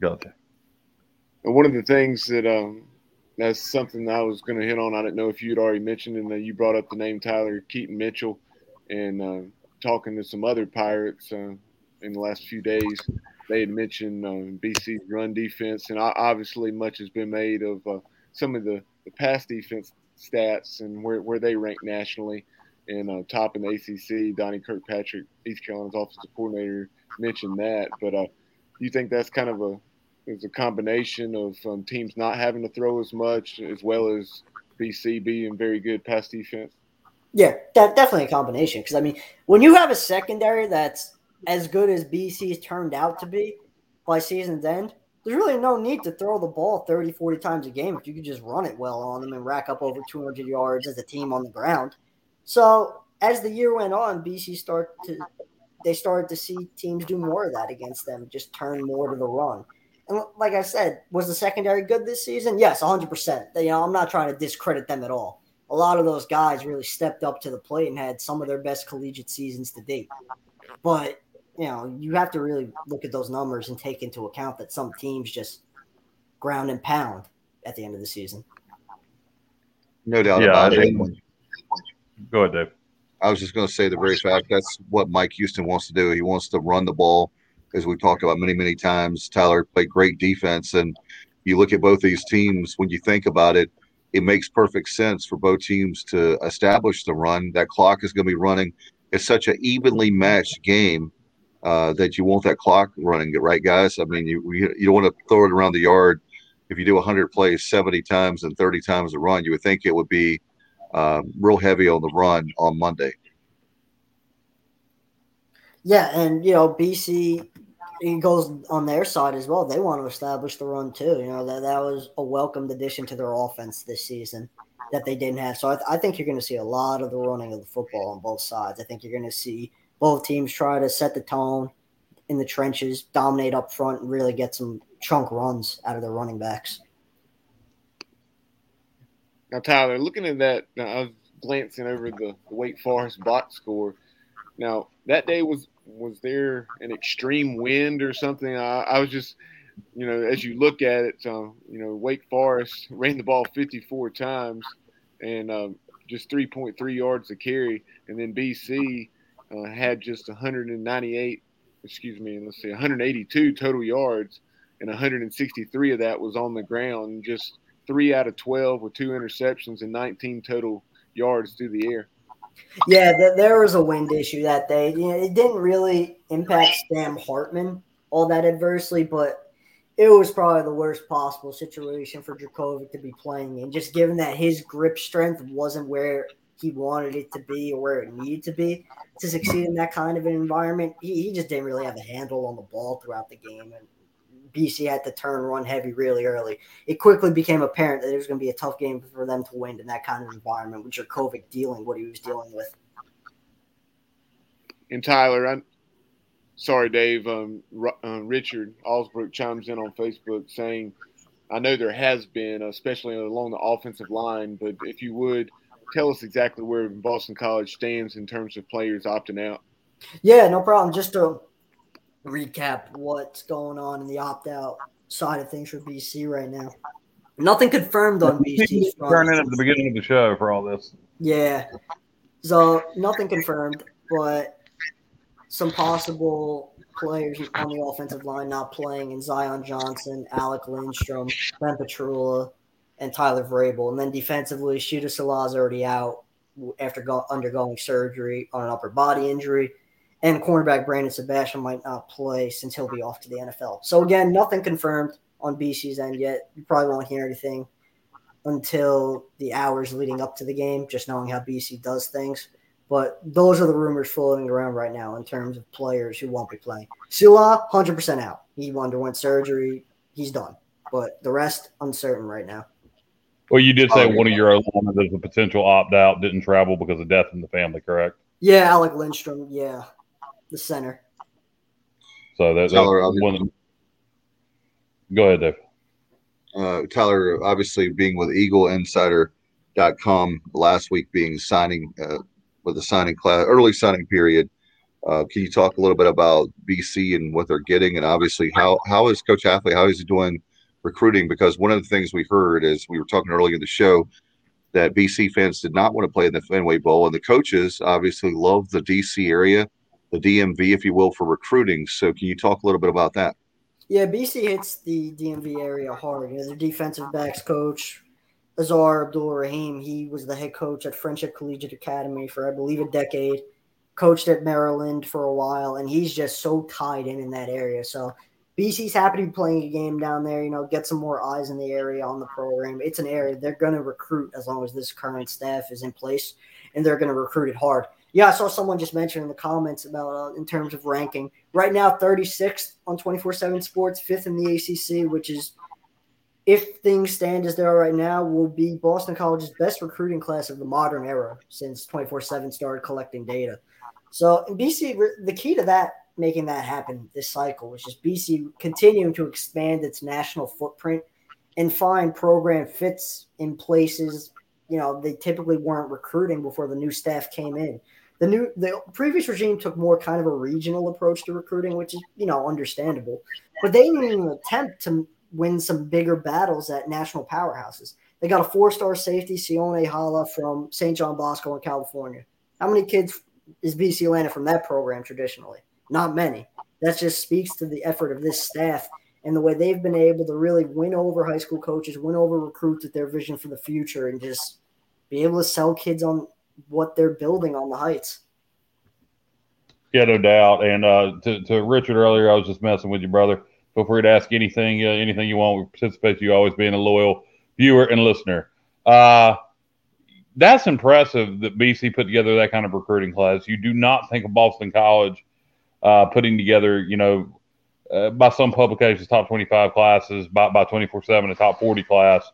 Gotcha. And one of the things that um, that's something I was going to hit on. I didn't know if you'd already mentioned, and that you brought up the name Tyler Keaton Mitchell, and uh, talking to some other Pirates uh, in the last few days they had mentioned um, BC's run defense, and obviously much has been made of uh, some of the, the pass defense stats and where, where they rank nationally. And uh, top in the ACC, Donnie Kirkpatrick, East Carolina's offensive coordinator, mentioned that. But uh, you think that's kind of a it's a combination of um, teams not having to throw as much, as well as BC being very good pass defense? Yeah, that, definitely a combination. Because I mean, when you have a secondary that's as good as BC's turned out to be by season's end, there's really no need to throw the ball 30, 40 times a game if you could just run it well on them and rack up over 200 yards as a team on the ground. So as the year went on, BC started to they started to see teams do more of that against them, just turn more to the run. And like I said, was the secondary good this season? Yes, 100%. You know, I'm not trying to discredit them at all. A lot of those guys really stepped up to the plate and had some of their best collegiate seasons to date. But you know, you have to really look at those numbers and take into account that some teams just ground and pound at the end of the season. No doubt yeah, about it. Go ahead, Dave. I was just going to say the very fact that's what Mike Houston wants to do. He wants to run the ball, as we've talked about many, many times. Tyler played great defense, and you look at both these teams. When you think about it, it makes perfect sense for both teams to establish the run. That clock is going to be running. It's such an evenly matched game uh, that you want that clock running, right, guys? I mean, you you don't want to throw it around the yard. If you do 100 plays 70 times and 30 times a run, you would think it would be um, real heavy on the run on Monday. Yeah, and you know BC it goes on their side as well. They want to establish the run too. You know that that was a welcomed addition to their offense this season that they didn't have. So I, th- I think you're going to see a lot of the running of the football on both sides. I think you're going to see both teams try to set the tone in the trenches, dominate up front, and really get some chunk runs out of their running backs. Now, Tyler, looking at that, I was glancing over the, Wake Forest box score. Now, that day was was there an extreme wind or something? I, I was just, you know, as you look at it, you know, Wake Forest ran the ball 54 times and um, just 3.3 yards to carry, and then BC uh, had just 198, excuse me, let's see, 182 total yards, and 163 of that was on the ground. Just three out of 12 with two interceptions and 19 total yards through the air. Yeah, there was a wind issue that day. You know, it didn't really impact Sam Hartman all that adversely, but it was probably the worst possible situation for Jurkovec to be playing in. Just given that his grip strength wasn't where he wanted it to be or where it needed to be to succeed in that kind of an environment, he, he just didn't really have a handle on the ball throughout the game. And BC had to turn run heavy really early. It quickly became apparent that it was going to be a tough game for them to win in that kind of environment with Jurkovec dealing what he was dealing with. And Tyler, I'm sorry, Dave. Um, uh, Richard Alsbrook chimes in on Facebook saying, I know there has been, especially along the offensive line, but if you would tell us exactly where Boston College stands in terms of players opting out. Yeah, no problem. Just to recap what's going on in the opt out side of things for BC right now. Nothing confirmed on BC. Turn in at the beginning of the show for all this. Yeah. So nothing confirmed, but some possible players on the offensive line not playing in Zion Johnson, Alec Lindstrom, Ben Petrula, and Tyler Vrabel. And then defensively, Shitta is already out after go- undergoing surgery on an upper body injury and cornerback Brandon Sebastian might not play since he'll be off to the NFL. So again, nothing confirmed on BC's end yet. You probably won't hear anything until the hours leading up to the game, just knowing how BC does things. But those are the rumors floating around right now in terms of players who won't be playing. Sillah, 100% out. He underwent surgery. He's done. But the rest, uncertain right now. Well, you did say oh, one of your alumni there's a potential opt out, didn't travel because of death in the family, correct? Yeah, Alec Lindstrom. Yeah the center. So that, Tyler, one. Go ahead, Dave. Uh, Tyler, obviously being with EagleInsider.com last week, being signing uh, with the signing class, early signing period. Uh, can you talk a little bit about BC and what they're getting, and obviously how how is Coach Hafley? How is he doing recruiting? Because one of the things we heard is we were talking earlier in the show that BC fans did not want to play in the Fenway Bowl, and the coaches obviously love the DC area the DMV, if you will, for recruiting. So, can you talk a little bit about that? Yeah, BC hits the DMV area hard. You know, their defensive backs coach, Aazar Abdul Rahim, he was the head coach at Friendship Collegiate Academy for, I believe, a decade, coached at Maryland for a while, and he's just so tied in in that area. So, BC's happy to be playing a game down there, you know, get some more eyes in the area on the program. It's an area they're going to recruit as long as this current staff is in place, and they're going to recruit it hard. Yeah, I saw someone just mention in the comments about uh, in terms of ranking. Right now, 36th on 24 7 Sports, fifth in the ACC, which is, if things stand as they are right now, will be Boston College's best recruiting class of the modern era since 24 7 started collecting data. So, BC, the key to that, making that happen this cycle, which is BC continuing to expand its national footprint and find program fits in places you know they typically weren't recruiting before the new staff came in the new the previous regime took more kind of a regional approach to recruiting, which is you know understandable. But they didn't even attempt to win some bigger battles at national powerhouses. They got a four-star safety, Sione Hala from St. John Bosco in California. How many kids is BC landed from that program traditionally? Not many. That just speaks to the effort of this staff and the way they've been able to really win over high school coaches, win over recruits with their vision for the future, and just be able to sell kids on what they're building on the heights. Yeah, no doubt. And uh, to, to Richard earlier, I was just messing with you, brother. Feel free to ask anything, uh, anything you want. We participate. You always being a loyal viewer and listener. Uh, that's impressive that BC put together that kind of recruiting class. You do not think of Boston College uh, putting together, you know, uh, by some publications, top 25 classes, by, by 24 7, a top 40 class.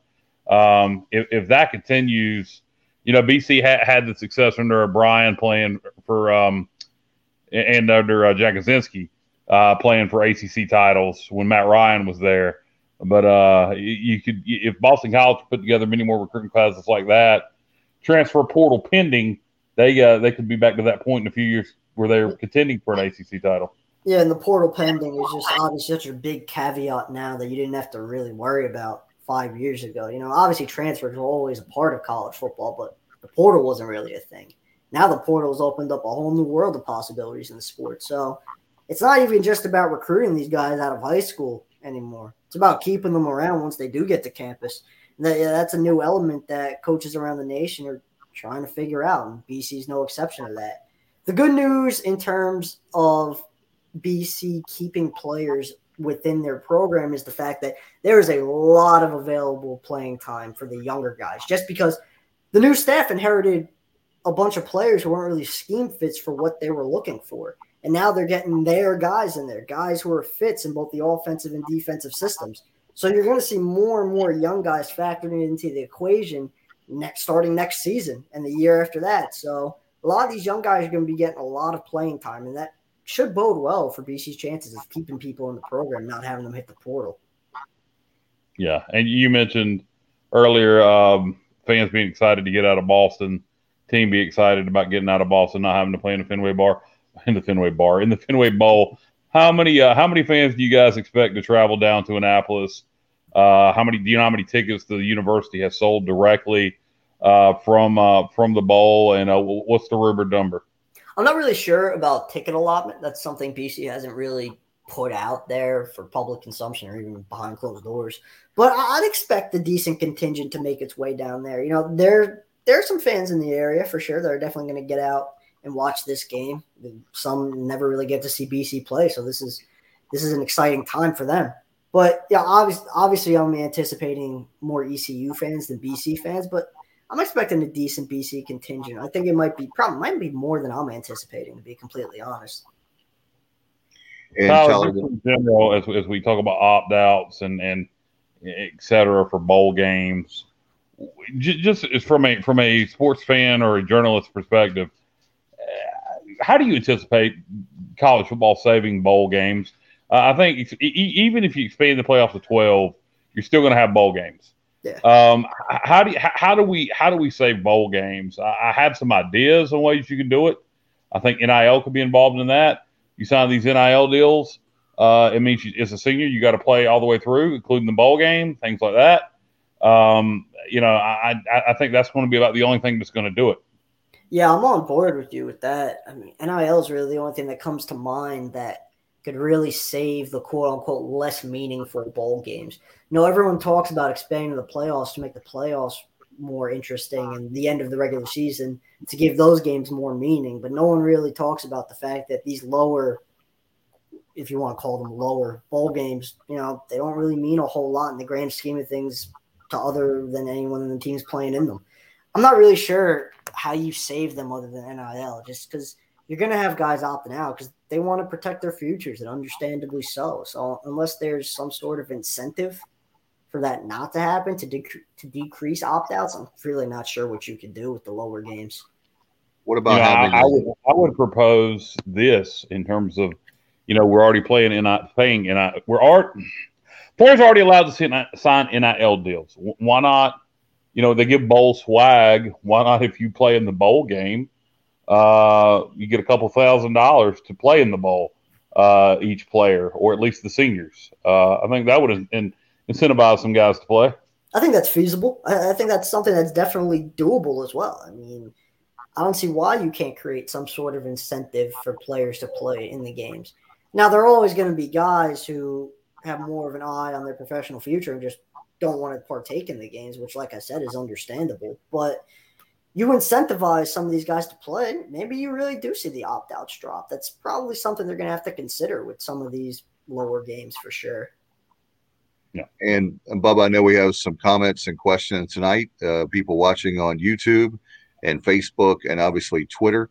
Um, if, if that continues, you know, BC ha- had the success under O'Brien playing for, um, and under uh, Jagodzinski uh, playing for ACC titles when Matt Ryan was there. But uh, you could, if Boston College put together many more recruiting classes like that, transfer portal pending, they uh, they could be back to that point in a few years where they're contending for an ACC title. Yeah, and the portal pending is just obviously such a big caveat now that you didn't have to really worry about five years ago. You know, obviously transfers were always a part of college football, but the portal wasn't really a thing. Now the portal's opened up a whole new world of possibilities in the sport. So it's not even just about recruiting these guys out of high school anymore. It's about keeping them around once they do get to campus. And that, yeah, that's a new element that coaches around the nation are trying to figure out, and BC is no exception to that. The good news in terms of BC keeping players within their program is the fact that there is a lot of available playing time for the younger guys, just because the new staff inherited a bunch of players who weren't really scheme fits for what they were looking for. And now they're getting their guys in there, guys who are fits in both the offensive and defensive systems. So you're going to see more and more young guys factoring into the equation next starting next season and the year after that. So a lot of these young guys are going to be getting a lot of playing time, and that should bode well for BC's chances of keeping people in the program, not having them hit the portal. Yeah, and you mentioned earlier um, fans being excited to get out of Boston, team be excited about getting out of Boston, not having to play in the Fenway Bar, in the Fenway Bar, in the Fenway Bowl. How many uh, how many fans do you guys expect to travel down to Annapolis? Uh, how many do you know how many tickets the university has sold directly uh, from uh, from the bowl, and uh, what's the rumored number? I'm not really sure about ticket allotment. That's something BC hasn't really put out there for public consumption or even behind closed doors. But I'd expect a decent contingent to make its way down there. You know, there there are some fans in the area for sure that are definitely going to get out and watch this game. Some never really get to see BC play, so this is this is an exciting time for them. But yeah, obviously, obviously, I'm anticipating more ECU fans than BC fans, but I'm expecting a decent BC contingent. I think it might be probably might be more than I'm anticipating, to be completely honest. And Tyler, in general, as, as we talk about opt outs and and et cetera for bowl games, just from a from a sports fan or a journalist perspective, how do you anticipate college football saving bowl games? Uh, I think even if you expand the playoffs to twelve, you're still going to have bowl games. Yeah. Um, how do you, how do we how do we save bowl games? I, I have some ideas on ways you can do it. I think NIL could be involved in that. You sign these NIL deals. Uh, it means you, as a senior, you got to play all the way through, including the bowl game, things like that. Um, you know, I, I think that's going to be about the only thing that's going to do it. Yeah, I'm on board with you with that. I mean, NIL is really the only thing that comes to mind that could really save the quote unquote less meaningful bowl games. You know, everyone talks about expanding the playoffs to make the playoffs more interesting and the end of the regular season to give those games more meaning, but no one really talks about the fact that these lower if you want to call them lower bowl games, you know, they don't really mean a whole lot in the grand scheme of things to other than anyone in the teams playing in them. I'm not really sure how you save them other than NIL, just because you're going to have guys opting out because they want to protect their futures, and understandably so. So unless there's some sort of incentive for that not to happen to dec- to decrease opt outs, I'm really not sure what you could do with the lower games. What about you know, having? I, I, would I would propose this in terms of, you know, we're already playing in I paying in I we're art players are already allowed to sign NIL deals. Why not? You know, they give bowl swag. Why not if you play in the bowl game? Uh, you get a couple thousand dollars to play in the bowl uh, each player, or at least the seniors. Uh, I think that would in, incentivize some guys to play. I think that's feasible. I, I think that's something that's definitely doable as well. I mean, I don't see why you can't create some sort of incentive for players to play in the games. Now, there are always going to be guys who have more of an eye on their professional future and just don't want to partake in the games, which, like I said, is understandable. But you incentivize some of these guys to play, maybe you really do see the opt outs drop. That's probably something they're going to have to consider with some of these lower games for sure. Yeah. And, and Bubba, I know we have some comments and questions tonight. Uh, people watching on YouTube and Facebook and obviously Twitter.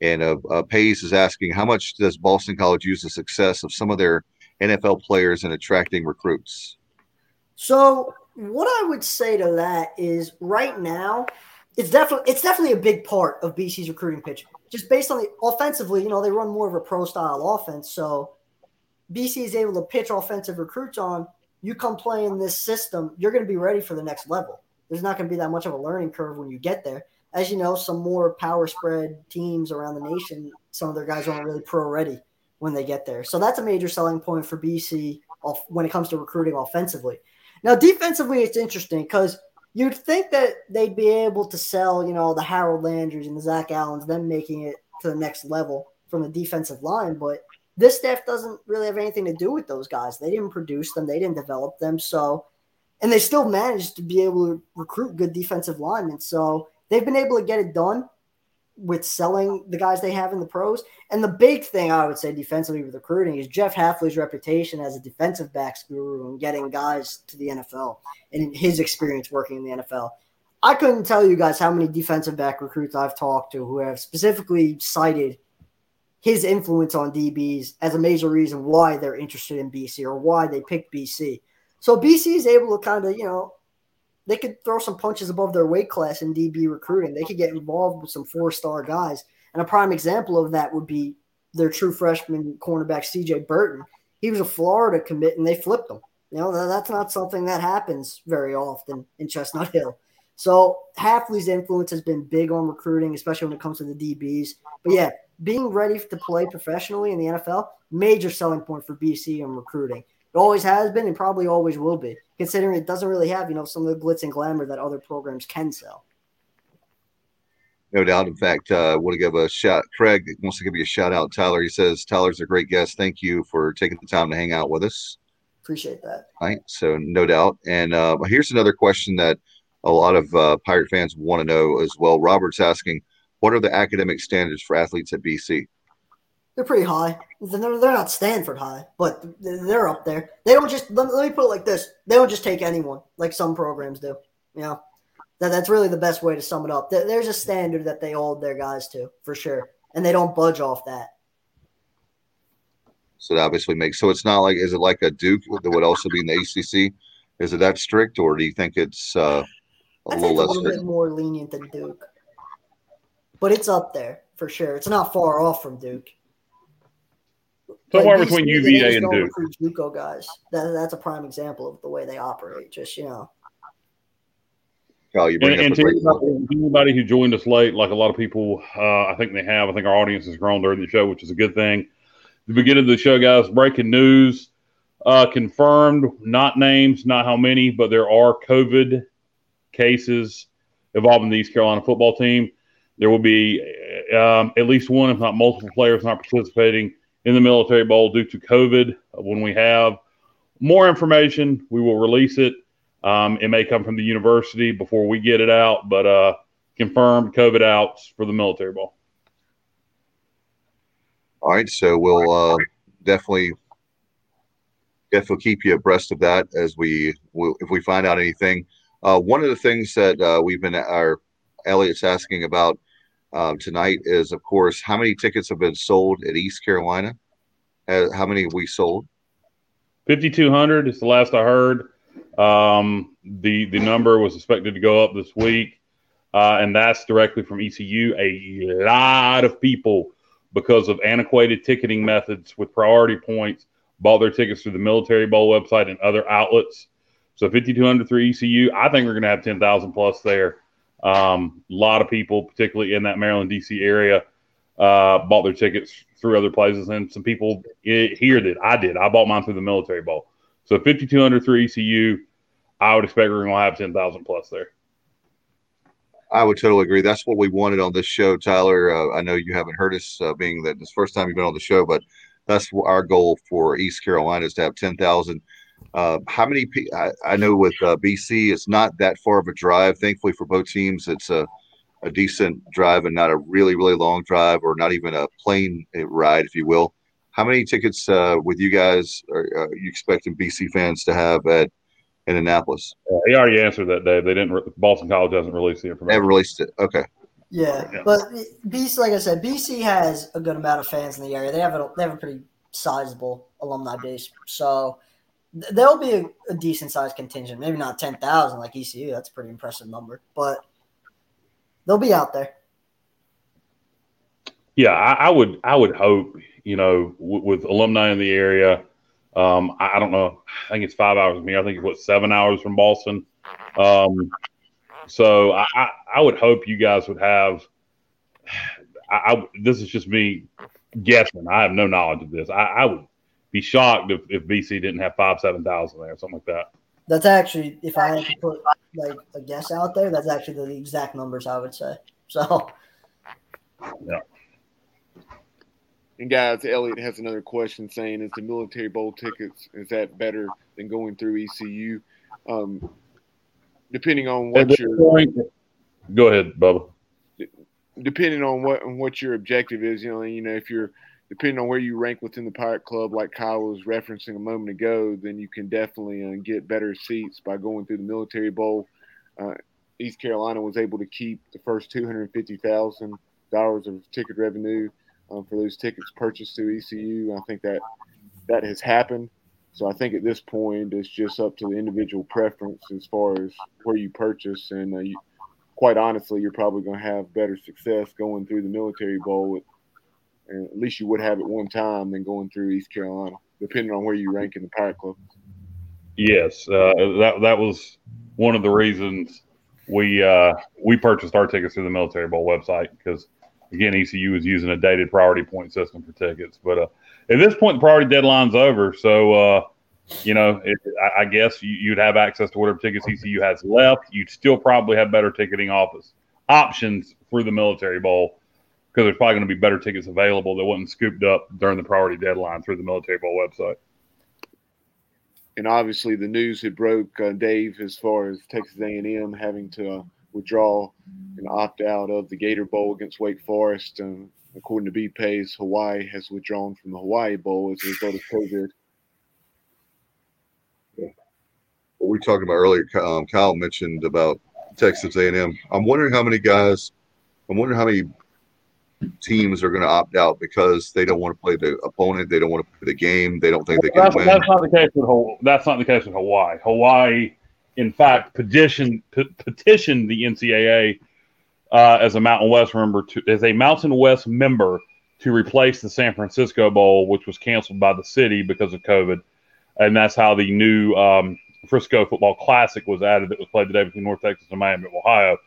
And uh, uh, Pays is asking, how much does Boston College use the success of some of their NFL players in attracting recruits? So, what I would say to that is, right now, it's definitely it's definitely a big part of BC's recruiting pitch. Just based on the offensively, you know, they run more of a pro style offense, so BC is able to pitch offensive recruits on. You come play in this system, you're going to be ready for the next level. There's not going to be that much of a learning curve when you get there as you know, some more power spread teams around the nation, some of their guys aren't really pro ready when they get there. So that's a major selling point for BC when it comes to recruiting offensively. Now, defensively, it's interesting because you'd think that they'd be able to sell, you know, the Harold Landrys and the Zach Allens, them making it to the next level from the defensive line, but this staff doesn't really have anything to do with those guys. They didn't produce them, they didn't develop them. So, and they still managed to be able to recruit good defensive linemen. So, they've been able to get it done with selling the guys they have in the pros. And the big thing I would say defensively with recruiting is Jeff Hafley's reputation as a defensive backs guru and getting guys to the NFL and his experience working in the NFL. I couldn't tell you guys how many defensive back recruits I've talked to who have specifically cited his influence on DBs as a major reason why they're interested in BC or why they picked BC. So BC is able to kind of, you know, they could throw some punches above their weight class in DB recruiting. They could get involved with some four star guys. And a prime example of that would be their true freshman cornerback, CJ Burton. He was a Florida commit and they flipped him. You know, that's not something that happens very often in Chestnut Hill. So Hafley's influence has been big on recruiting, especially when it comes to the DBs. But yeah, being ready to play professionally in the NFL, major selling point for BC and recruiting. Always has been and probably always will be, considering it doesn't really have, you know, some of the glitz and glamour that other programs can sell. No doubt. In fact, I uh, want to give a shout. Craig wants to give you a shout out. Tyler, he says Tyler's a great guest. Thank you for taking the time to hang out with us. Appreciate that. All right. So no doubt. And uh, here's another question that a lot of uh, Pirate fans want to know as well. Robert's asking, what are the academic standards for athletes at BC? They're pretty high. They're, they're not Stanford high, but they're up there. They don't just let, me put it like this: they don't just take anyone like some programs do. You know, that that's really the best way to sum it up. There's a standard that they hold their guys to for sure, and they don't budge off that. So that obviously makes so it's not like is it like a Duke that would also be in the ACC? Is it that strict, or do you think it's uh, a little less? A little strict? bit more lenient than Duke, but it's up there for sure. It's not far off from Duke. Somewhere like between UVA and Duke. JUCO guys. That, that's a prime example of the way they operate. Just you know. Oh, you bring and, and to anybody, anybody, who joined us late, like a lot of people, uh, I think they have. I think our audience has grown during the show, which is a good thing. The beginning of the show, guys, breaking news uh, confirmed, not names, not how many, but there are COVID cases involving the East Carolina football team. There will be um, at least one, if not multiple players, not participating in the Military Bowl due to COVID. When we have more information, we will release it. Um, it may come from the university before we get it out, but uh, confirmed COVID outs for the Military Bowl. All right, so we'll uh, definitely definitely keep you abreast of that as we will, if we find out anything. Uh, one of the things that uh, we've been our Elliot's asking about um, tonight is, of course, how many tickets have been sold at East Carolina? Uh, how many have we sold? 5,200 is the last I heard. Um, the the number was expected to go up this week, uh, and that's directly from ECU. A lot of people, because of antiquated ticketing methods with priority points, bought their tickets through the Military Bowl website and other outlets. So 5,200 through ECU. I think we're going to have 10,000 plus there. Um, a lot of people, particularly in that Maryland, D.C. area, uh, bought their tickets through other places, and some people here that I did. I bought mine through the Military Bowl. So 5,200 through ECU. I would expect we're going to have 10,000 plus there. I would totally agree. That's what we wanted on this show, Tyler. Uh, I know you haven't heard us, uh, being that it's the first time you've been on the show, but that's our goal for East Carolina is to have 10,000. Uh, how many? I, I know with uh, BC, it's not that far of a drive. Thankfully for both teams, it's a, a decent drive and not a really, really long drive or not even a plane ride, if you will. How many tickets uh, with you guys are, are you expecting BC fans to have at in Annapolis? Uh, he already answered that, Dave. They didn't. Boston College hasn't released the information. Never released it. Okay. Yeah, yeah, but BC, like I said, BC has a good amount of fans in the area. They have a they have a pretty sizable alumni base, so there'll be a, a decent sized contingent. Maybe not ten thousand like ECU. That's a pretty impressive number, but they'll be out there. Yeah, I, I would. I would hope you know w- with alumni in the area um, I, I, don't know. I think it's five hours from here. I think it's what seven hours from Boston. Um, so I, I, I, would hope you guys would have. I, this is just me guessing. I have no knowledge of this. I, would be shocked if, if BC didn't have five seven thousand there, or something like that. That's actually, if I had to put like a guess out there, that's actually the exact numbers I would say. So, yeah. And guys, Elliot has another question saying, "Is the military bowl tickets is that better than going through ECU?" Um, depending on what your point, go ahead, Bubba. Depending on what on what your objective is, you know, you know, if you're depending on where you rank within the Pirate Club, like Kyle was referencing a moment ago, then you can definitely uh, get better seats by going through the Military Bowl. Uh, East Carolina was able to keep the first two hundred fifty thousand dollars of ticket revenue um, for those tickets purchased through ECU. I think that that has happened. So I think at this point it's just up to the individual preference as far as where you purchase, and uh, you, quite honestly, you're probably going to have better success going through the Military Bowl, and at least you would have at one time than going through East Carolina, depending on where you rank in the Pirate Club. Yes, uh, that that was one of the reasons we uh, we purchased our tickets through the Military Bowl website because again, ECU is using a dated priority point system for tickets. But uh, at this point, the priority deadline's over. So, uh, you know, it, I, I, guess you, would have access to whatever tickets ECU has left. You'd still probably have better ticketing office options through the Military Bowl because there's probably going to be better tickets available that wasn't scooped up during the priority deadline through the Military Bowl website. And obviously, the news had broke, uh, Dave, as far as Texas A&M having to uh, withdraw and opt out of the Gator Bowl against Wake Forest. And according to BPace, Hawaii has withdrawn from the Hawaii Bowl as a result of COVID. What we talked about earlier, um, Kyle mentioned about Texas A&M. I'm wondering how many guys. I'm wondering how many teams are going to opt out because they don't want to play the opponent. They don't want to play the game. They don't think they can that's, win. That's not the case with That's not the case with Hawaii. Hawaii in fact, petitioned p- petitioned the NCAA uh, as a Mountain West member to as a Mountain West member to replace the San Francisco Bowl, which was canceled by the city because of COVID, and that's how the new um, Frisco Football Classic was added that was played today between North Texas and Miami, and Ohio.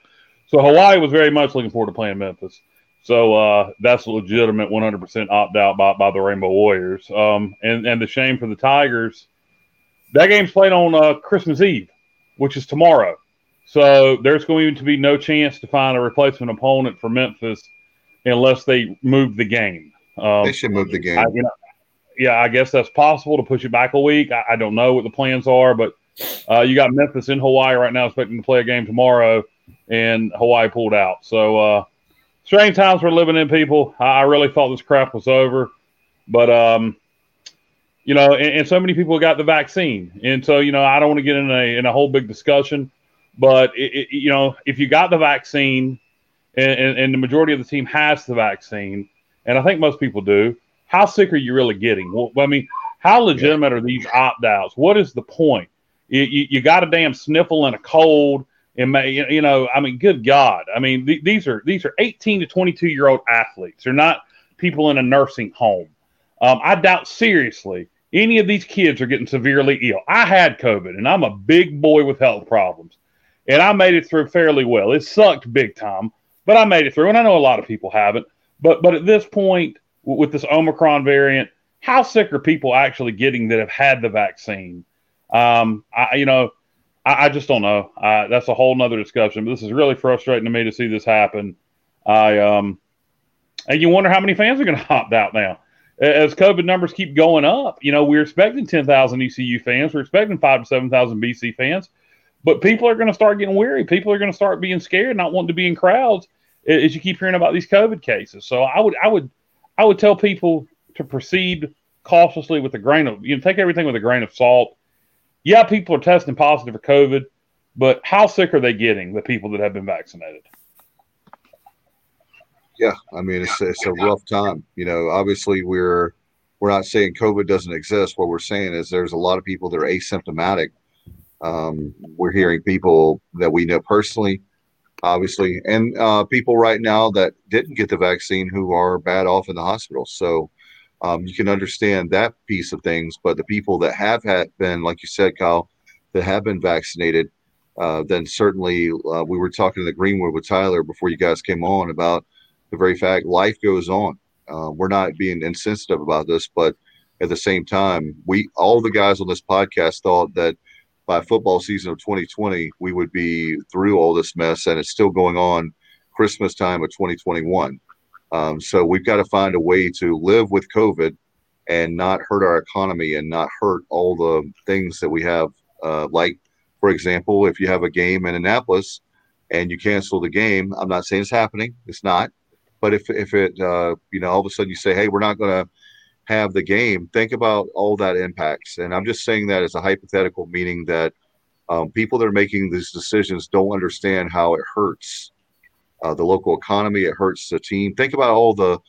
So Hawaii was very much looking forward to playing Memphis. So uh, that's a legitimate 100% opt out by, by the Rainbow Warriors. Um, and and the shame for the Tigers, that game's played on uh, Christmas Eve which is tomorrow. So there's going to be no chance to find a replacement opponent for Memphis unless they move the game. Um, they should move the game. I, you know, yeah, I guess that's possible to push it back a week. I, I don't know what the plans are, but uh, you got Memphis in Hawaii right now, expecting to play a game tomorrow, and Hawaii pulled out. So uh, strange times we're living in, people. I, really thought this crap was over, but um, you know, and, and, so many people got the vaccine, and so you know, I don't want to get in a in a whole big discussion, but it, it, you know, if you got the vaccine, and, and, and, the majority of the team has the vaccine, and I think most people do, how sick are you really getting? Well, I mean, how legitimate are these opt outs? What is the point? You, you, you, got a damn sniffle and a cold, and you know, I mean, good God, I mean, th- these are these are eighteen to twenty two year old athletes. They're not people in a nursing home. Um, I doubt seriously any of these kids are getting severely ill. I had COVID and I'm a big boy with health problems. And I made it through fairly well. It sucked big time, but I made it through. And I know a lot of people haven't. But but at this point, with this Omicron variant, how sick are people actually getting that have had the vaccine? Um, I, you know, I, I just don't know. That's a whole nother discussion. But this is really frustrating to me to see this happen. I um, and you wonder how many fans are going to opt out now as COVID numbers keep going up. You know, we're expecting 10,000 ECU fans. We're expecting five to 7,000 BC fans. But people are going to start getting weary. People are going to start being scared, not wanting to be in crowds as you keep hearing about these COVID cases. So I would, I would, I would tell people to proceed cautiously with a grain of, you know, take everything with a grain of salt. Yeah, people are testing positive for COVID, but how sick are they getting? The people that have been vaccinated. Yeah, I mean it's it's a rough time. You know, obviously we're we're not saying COVID doesn't exist. What we're saying is there's a lot of people that are asymptomatic. Um, we're hearing people that we know personally, obviously, and uh, people right now that didn't get the vaccine who are bad off in the hospital. So um, you can understand that piece of things. But the people that have had been, like you said, Kyle, that have been vaccinated, uh, then certainly uh, we were talking to the Greenwood with Tyler before you guys came on about the very fact life goes on. Uh, we're not being insensitive about this, but at the same time, we all the guys on this podcast thought that by football season of 2020 we would be through all this mess, and it's still going on Christmas time of 2021. Um, so we've got to find a way to live with COVID and not hurt our economy and not hurt all the things that we have. Uh, like, for example, if you have a game in Annapolis and you cancel the game, I'm not saying it's happening. It's not. But if if it uh, you know all of a sudden you say, hey, we're not going to have the game, think about all that impacts. And I'm just saying that as a hypothetical, meaning that um, people that are making these decisions don't understand how it hurts uh, the local economy. It hurts the team. Think about all the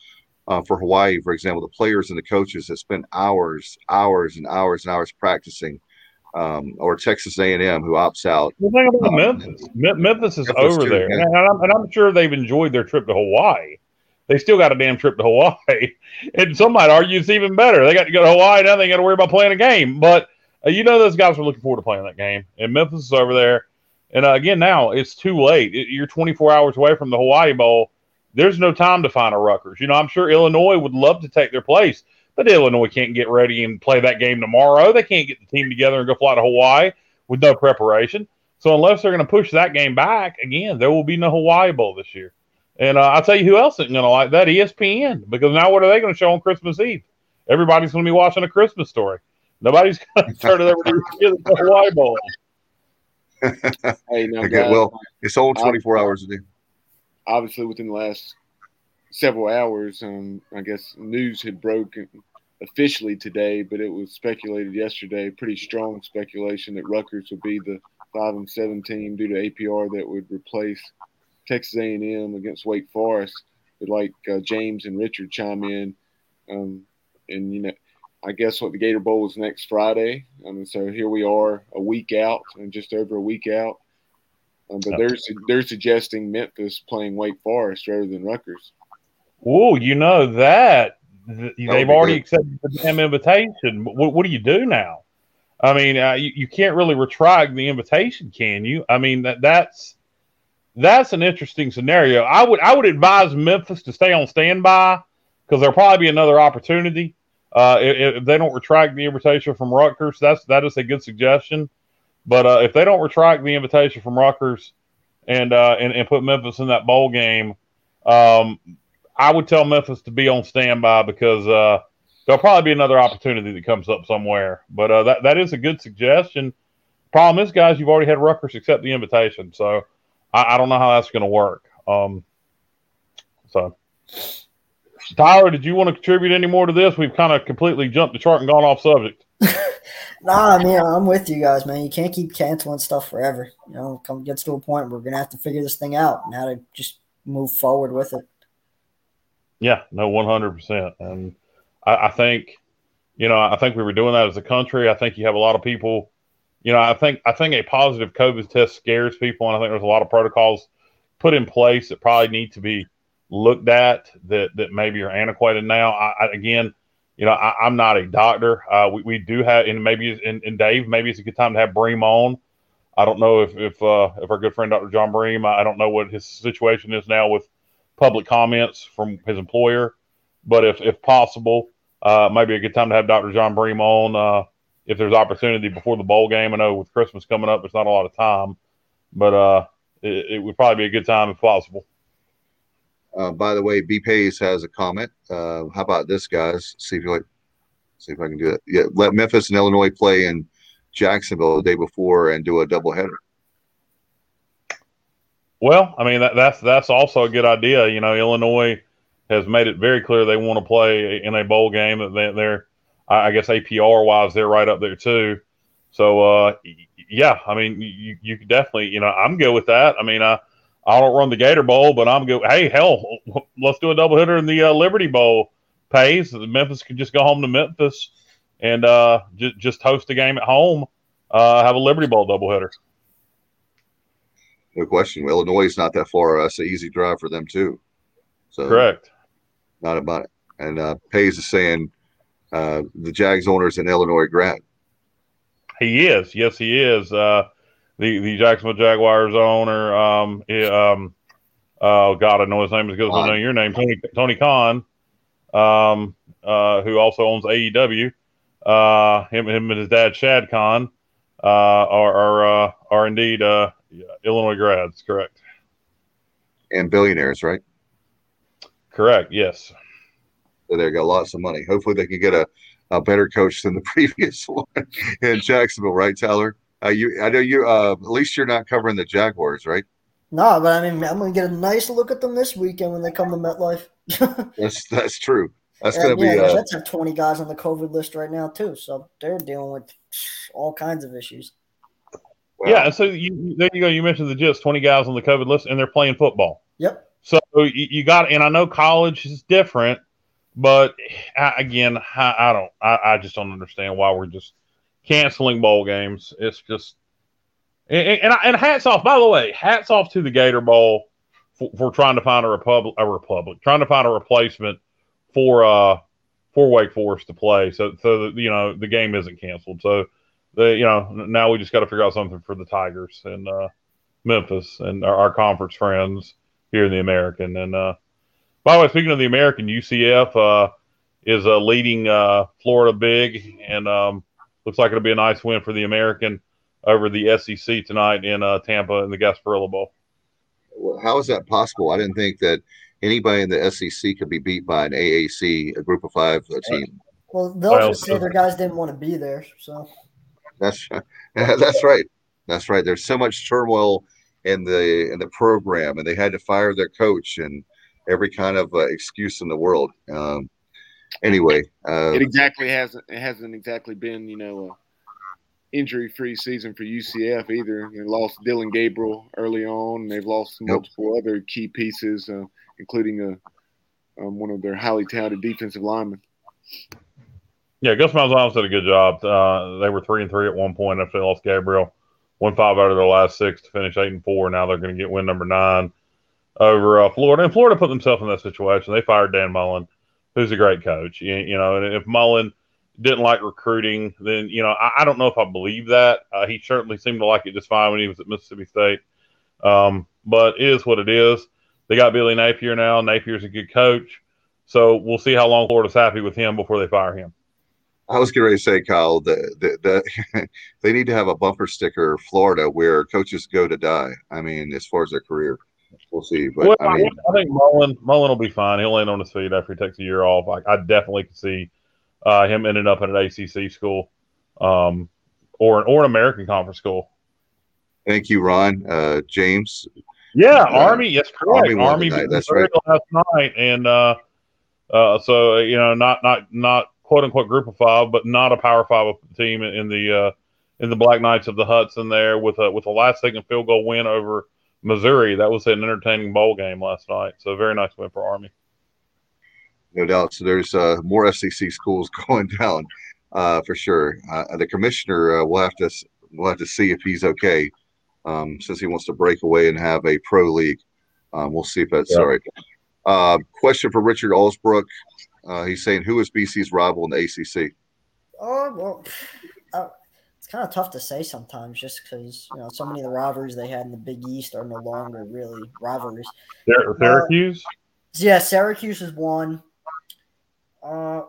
uh, for Hawaii, for example, the players and the coaches that spend hours, hours, and hours and hours practicing. Um, or Texas A&M who opts out. Well, think about um, Memphis. Memphis is Memphis over too, there, yeah. and, I'm, and, I'm, sure they've enjoyed their trip to Hawaii they still got a damn trip to Hawaii. And some might argue it's even better. They got to go to Hawaii now. They got to worry about playing a game. But uh, you know those guys are looking forward to playing that game. And Memphis is over there. And uh, again, now it's too late. It, you're 24 hours away from the Hawaii Bowl. There's no time to find a Rutgers. You know, I'm sure Illinois would love to take their place, but Illinois can't get ready and play that game tomorrow. They can't get the team together and go fly to Hawaii with no preparation. So unless they're going to push that game back again, there will be no Hawaii Bowl this year. And uh, I'll tell you who else isn't going to like that ESPN because now what are they going to show on Christmas Eve? Everybody's going to be watching a Christmas story. Nobody's going to turn it over to the Hawaii Bowl. Hey, now, guys, well, it's all 24 hours a day. Obviously, within the last several hours, um, I guess news had broken officially today, but it was speculated yesterday, pretty strong speculation that Rutgers would be the five and seven team due to APR that would replace Texas A&M against Wake Forest. But like uh, James and Richard chime in, um, and you know, I guess what the Gator Bowl is next Friday. I mean, so here we are, a week out, and just over a week out. Um, but they're they're suggesting Memphis playing Wake Forest rather than Rutgers. Oh, you know that they've already good. accepted the damn invitation. What, what, do you do now? I mean, uh, you, you can't really retract the invitation, can you? I mean that that's that's an interesting scenario. I would I would advise Memphis to stay on standby because there'll probably be another opportunity. Uh, if, if, they don't retract the invitation from Rutgers, that's that is a good suggestion. But uh, if they don't retract the invitation from Rutgers and uh, and, and put Memphis in that bowl game, um, I would tell Memphis to be on standby because uh, there'll probably be another opportunity that comes up somewhere. But uh, that that is a good suggestion. Problem is, guys, you've already had Rutgers accept the invitation, so I, I don't know how that's going to work. Um, so, Tyler, did you want to contribute any more to this? We've kind of completely jumped the chart and gone off subject. nah, I mean, I'm with you guys, man. You can't keep canceling stuff forever. You know, come gets to a point where we're gonna have to figure this thing out and how to just move forward with it. Yeah, no, 100. percent And I, I think, you know, I think we were doing that as a country. I think you have a lot of people you know, I think I think a positive COVID test scares people, and I think there's a lot of protocols put in place that probably need to be looked at that that maybe are antiquated now. I, I again, you know, I, am not a doctor. Uh, we, we do have, and maybe, and, and Dave, maybe it's a good time to have Bream on. I don't know if if uh, if our good friend Dr. John Bream, I don't know what his situation is now with public comments from his employer. But if if possible, uh, maybe a good time to have Dr. John Bream on uh, if there's opportunity before the bowl game. I know with Christmas coming up, there's not a lot of time, but uh, it, it would probably be a good time if possible. Uh, by the way, B Pays has a comment. Uh, how about this, guys? See if you like. See if I can do it. Yeah, let Memphis and Illinois play in Jacksonville the day before and do a doubleheader. Well, I mean that, that's that's also a good idea. You know, Illinois has made it very clear they want to play in a bowl game. That they, they're, I guess APR wise, they're right up there too. So uh, yeah, I mean, you you could definitely, you know, I'm good with that. I mean, I I don't run the Gator Bowl, but I'm good. Hey, hell, let's do a double hitter in the uh, Liberty Bowl. Pays Memphis can just go home to Memphis and uh, just just host a game at home. Uh, have a Liberty Bowl doubleheader. No question. Illinois is not that far. That's an easy drive for them too. So correct. Not about it. And uh, Pays is saying uh, the Jags owner is an Illinois grad. He is. Yes, he is. Uh, the the Jacksonville Jaguars owner. Um, he, um, oh God, I know his name is good I know your name, Tony Tony Khan, um, uh, who also owns AEW. Uh, him, him and his dad Shad Khan uh, are are, uh, are indeed uh, Illinois grads, correct? And billionaires, right? Correct. Yes. So they got lots of money. Hopefully, they can get a, a better coach than the previous one in Jacksonville, right, Tyler? Uh, you, I know you. Uh, at least you're not covering the Jaguars, right? No, but I mean, I'm going to get a nice look at them this weekend when they come to MetLife. that's that's true. That's going to yeah, be. The uh, Jets have 20 guys on the COVID list right now too, so they're dealing with all kinds of issues. Wow. Yeah, so you, there you go. You mentioned the Jets, 20 guys on the COVID list, and they're playing football. Yep. So you, you got, and I know college is different, but I, again, I, I don't, I, I, just don't understand why we're just canceling bowl games. It's just, and, and, and, hats off. By the way, hats off to the Gator Bowl for, for trying to find a republic, a republic, trying to find a replacement for uh for Wake Forest to play. So so that, you know the game isn't canceled. So the you know now we just got to figure out something for the Tigers and uh, Memphis and our, our, conference friends here in the American. And uh, by the way, speaking of the American, UCF uh, is a leading uh, Florida big, and um, looks like it'll be a nice win for the American over the SEC tonight in uh, Tampa in the Gasparilla Bowl. Well, how is that possible? I didn't think that anybody in the SEC could be beat by an AAC, a Group of Five team. Well, they'll just say their guys didn't want to be there. So that's that's right. That's right. There's so much turmoil in the in the program, and they had to fire their coach and every kind of uh, excuse in the world. Um, anyway, uh, it exactly hasn't it hasn't exactly been you know a injury free season for UCF either. They lost Dillon Gabriel early on. And they've lost multiple nope. other key pieces, uh, including a um, one of their highly talented defensive linemen. Yeah, Gus Malzahn did a good job. Uh, they were three and three at one point after they lost Gabriel. Won five out of their last six to finish eight and four. Now they're going to get win number nine over uh, Florida. And Florida put themselves in that situation. They fired Dan Mullen, who's a great coach. You, you know, and if Mullen didn't like recruiting, then you know I, I don't know if I believe that. Uh, he certainly seemed to like it just fine when he was at Mississippi State. Um, but it is what it is. They got Billy Napier now. Napier's a good coach. So we'll see how long Florida's happy with him before they fire him. I was getting ready to say, Kyle, that the, the, they need to have a bumper sticker, Florida, where coaches go to die. I mean, as far as their career, we'll see. But well, I mean, I think Mullen Mullen will be fine. He'll land on his feet after he takes a year off. I, I definitely could see uh, him ending up at an ACC school, um, or or an American Conference school. Thank you, Ron. Uh, James. Yeah, uh, Army. Yes, correct. Army, Army that's right. last night, and uh, uh, so you know, not not not quote unquote group of five, but not a power five team in the uh, in the Black Knights of the Hudson there with a with a last second field goal win over Missouri. That was an entertaining bowl game last night. So very nice win for Army. No doubt. So there's uh, more SEC schools going down uh, for sure. Uh, the commissioner uh, will have to we'll have to see if he's okay um, since he wants to break away and have a pro league. Um, we'll see if that's yeah. all right. Uh, question for Richard Allsbrook. Uh, he's saying, who is BC's rival in the ACC? Oh, well, it's kind of tough to say sometimes just because, you know, so many of the rivalries they had in the Big East are no longer really rivalries. Uh, Syracuse? So yeah, Syracuse is one. Uh,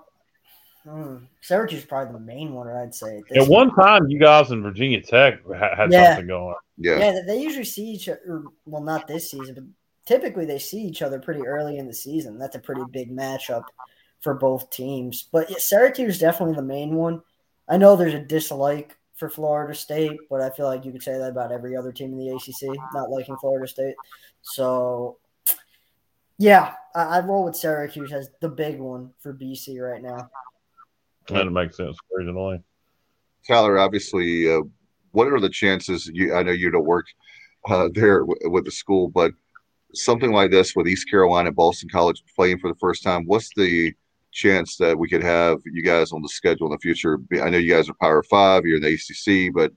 hmm, Syracuse is probably the main one, I'd say. At one time, you guys in Virginia Tech had Yeah. something going. Yeah. Yeah, they usually see each other. Well, not this season, but typically they see each other pretty early in the season. That's a pretty big matchup for both teams. But yeah, Syracuse is definitely the main one. I know there's a dislike for Florida State, but I feel like you could say that about every other team in the ACC, not liking Florida State. So, yeah, I, I'd roll with Syracuse as the big one for BC right now. That makes sense originally. Tyler, obviously, uh, what are the chances? You, I know you don't work uh, there w- with the school, but something like this with East Carolina, Boston College playing for the first time, what's the chance that we could have you guys on the schedule in the future? I know you guys are Power Five, you're in the ACC, but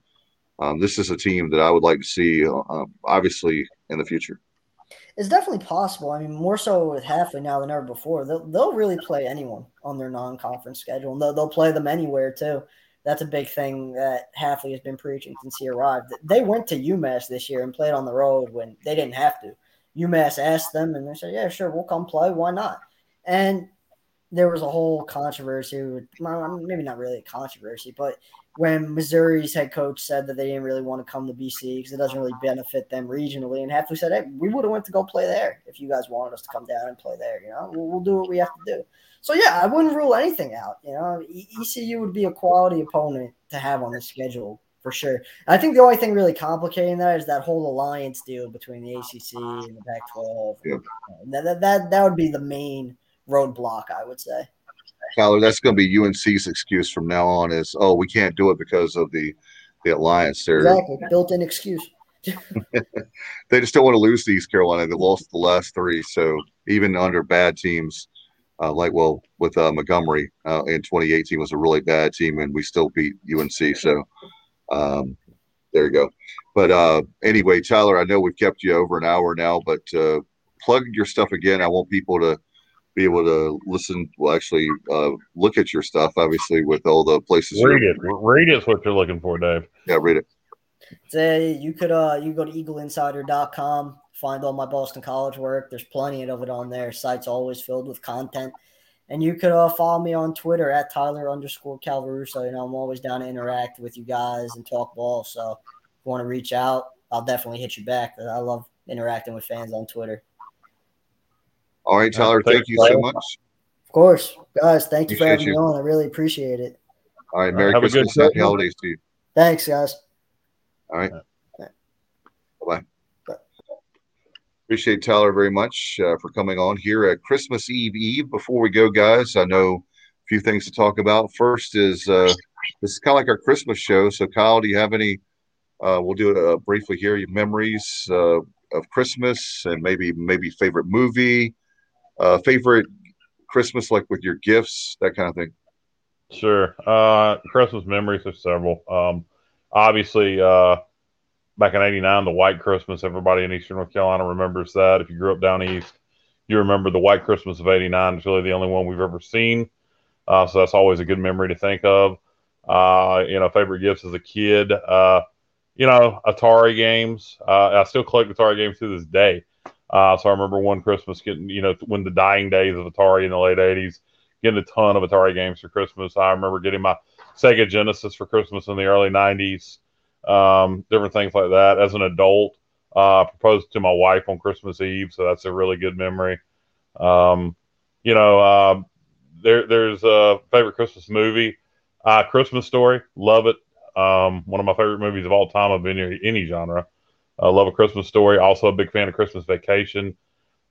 um, this is a team that I would like to see, uh, obviously, in the future. It's definitely possible. I mean, more so with Hafley now than ever before. They'll, they'll really play anyone on their non-conference schedule, and they'll, they'll play them anywhere too. That's a big thing that Hafley has been preaching since he arrived. They went to UMass this year and played on the road when they didn't have to. UMass asked them, and they said, "Yeah, sure, we'll come play. Why not?" And there was a whole controversy. With, maybe not really a controversy, but when Missouri's head coach said that they didn't really want to come to BC because it doesn't really benefit them regionally, and Hafley said, "Hey, we would have went to go play there if you guys wanted us to come down and play there. You know, we'll, we'll do what we have to do." So yeah, I wouldn't rule anything out. You know, ECU would be a quality opponent to have on the schedule for sure. I think the only thing really complicating that is that whole alliance deal between the ACC and the Pac-12. Yep. That, that that that would be the main roadblock, I would say. Tyler, that's going to be UNC's excuse from now on is, oh, we can't do it because of the the alliance. They're, Exactly, built-in excuse. they just don't want to lose to East Carolina. They lost the last three, so even under bad teams, uh, like well with uh, Montgomery uh, in 2018 was a really bad team, and we still beat UNC. So um, there you go. But uh, anyway, Tyler, I know we've kept you over an hour now, but uh, plug your stuff again. I want people to be able to listen. Well, actually, uh, look at your stuff. Obviously, with all the places. Read it. Read it's what you're looking for, Dave. Yeah, read it. Say you could uh you go to eagleinsider.com, find all my Boston College work. There's plenty of it on there. Site's always filled with content. And you could uh, follow me on Twitter at Tyler underscore Calvaruso. You know, I'm always down to interact with you guys and talk ball. So if you want to reach out, I'll definitely hit you back. I love interacting with fans on Twitter. All right, Tyler. Thank you so much. Of course, guys, thank you for Appreciate having me on. I really appreciate it. All right, Merry Have Christmas, Happy Christmas. Holidays to you. Thanks, guys. All right. Bye bye. Appreciate Tyler very much uh, for coming on here at Christmas Eve Eve. Before we go, guys, I know a few things to talk about. First is uh, this is kind of like our Christmas show. So, Kyle, do you have any? Uh, we'll do it uh, briefly here. Your memories uh, of Christmas and maybe maybe favorite movie, uh, favorite Christmas like with your gifts, that kind of thing. Sure. Uh, Christmas memories are several. Um, obviously, uh, back in '89, the White Christmas. Everybody in Eastern North Carolina remembers that. If you grew up down east, you remember the White Christmas of '89. It's really the only one we've ever seen. Uh, so that's always a good memory to think of. Uh, you know, favorite gifts as a kid. Uh, you know, Atari games. Uh, I still collect Atari games to this day. Uh, so I remember one Christmas getting, you know, when the dying days of Atari in the late '80s getting a ton of Atari games for Christmas. I remember getting my Sega Genesis for Christmas in the early 90s, um, different things like that. As an adult, uh, proposed to my wife on Christmas Eve, so that's a really good memory. Um, you know, uh, there, there's a favorite Christmas movie, uh, Christmas Story. Love it. Um, one of my favorite movies of all time of any, any genre. Uh, love a Christmas Story. Also a big fan of Christmas Vacation.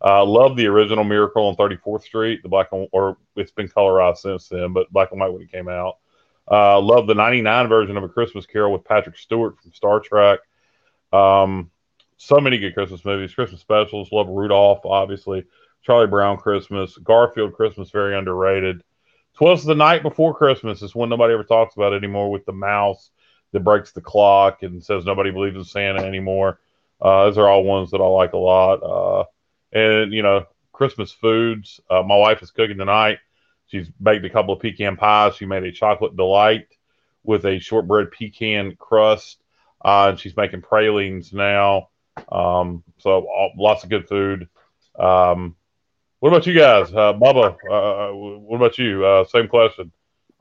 Uh, love the original Miracle on 34th Street, the black and or it's been colorized since then, but black and white when it came out. Uh, love the 99 version of A Christmas Carol with Patrick Stewart from Star Trek. Um, so many good Christmas movies, Christmas specials. Love Rudolph, obviously. Charlie Brown Christmas, Garfield Christmas, very underrated. Twas the night before Christmas is one nobody ever talks about anymore with the mouse that breaks the clock and says nobody believes in Santa anymore. Uh, those are all ones that I like a lot. Uh, and you know Christmas foods. Uh, my wife is cooking tonight. She's baked a couple of pecan pies. She made a chocolate delight with a shortbread pecan crust, uh, and she's making pralines now. Um, so all, lots of good food. Um, What about you guys, uh, Bubba? Uh, what about you? Uh, same question.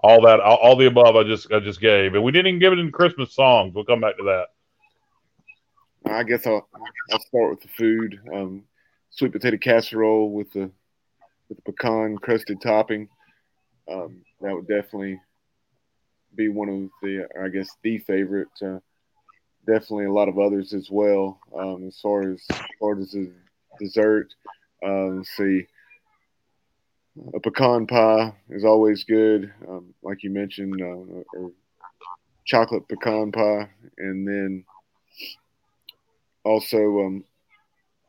All that, all, all, the above, I just I just gave, and we didn't even give it in Christmas songs. We'll come back to that. I guess I'll I'll start with the food. Um, sweet potato casserole with the with the pecan crusted topping. Um, that would definitely be one of the, I guess, the favorite. Uh, definitely a lot of others as well. Um, as far as, as far as dessert, let's see, a pecan pie is always good, um, like you mentioned, uh, or chocolate pecan pie, and then also um,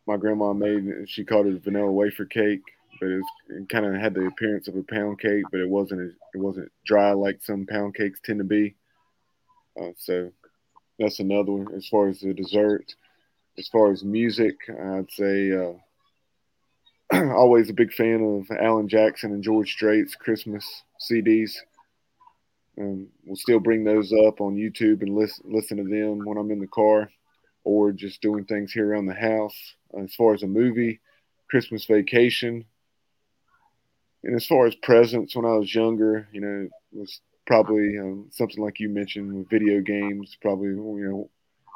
my grandma made. She called it vanilla wafer cake, but it, it kind of had the appearance of a pound cake, but it wasn't. It wasn't dry like some pound cakes tend to be. Uh, so that's another one. As far as the dessert, as far as music, I'd say uh, always a big fan of Alan Jackson and George Strait's Christmas CDs. Um, we'll still bring those up on YouTube and listen listen to them when I'm in the car or just doing things here around the house. As far as a movie, Christmas Vacation. And as far as presents, when I was younger, you know, it was probably um, something like you mentioned with video games. Probably you know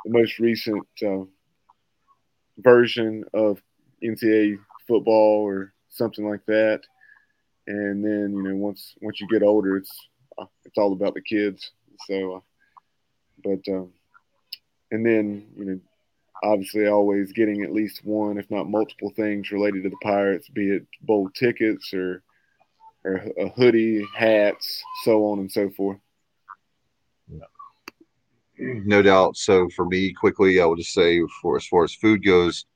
the most recent uh, version of NCAA football or something like that. And then you know once once you get older, it's uh, it's all about the kids. So, uh, but um, and then you know obviously always getting at least one, if not multiple things related to the Pirates, be it bowl tickets or or a hoodie, hats, so on and so forth. No doubt. So for me, quickly, I will just say, for as far as food goes,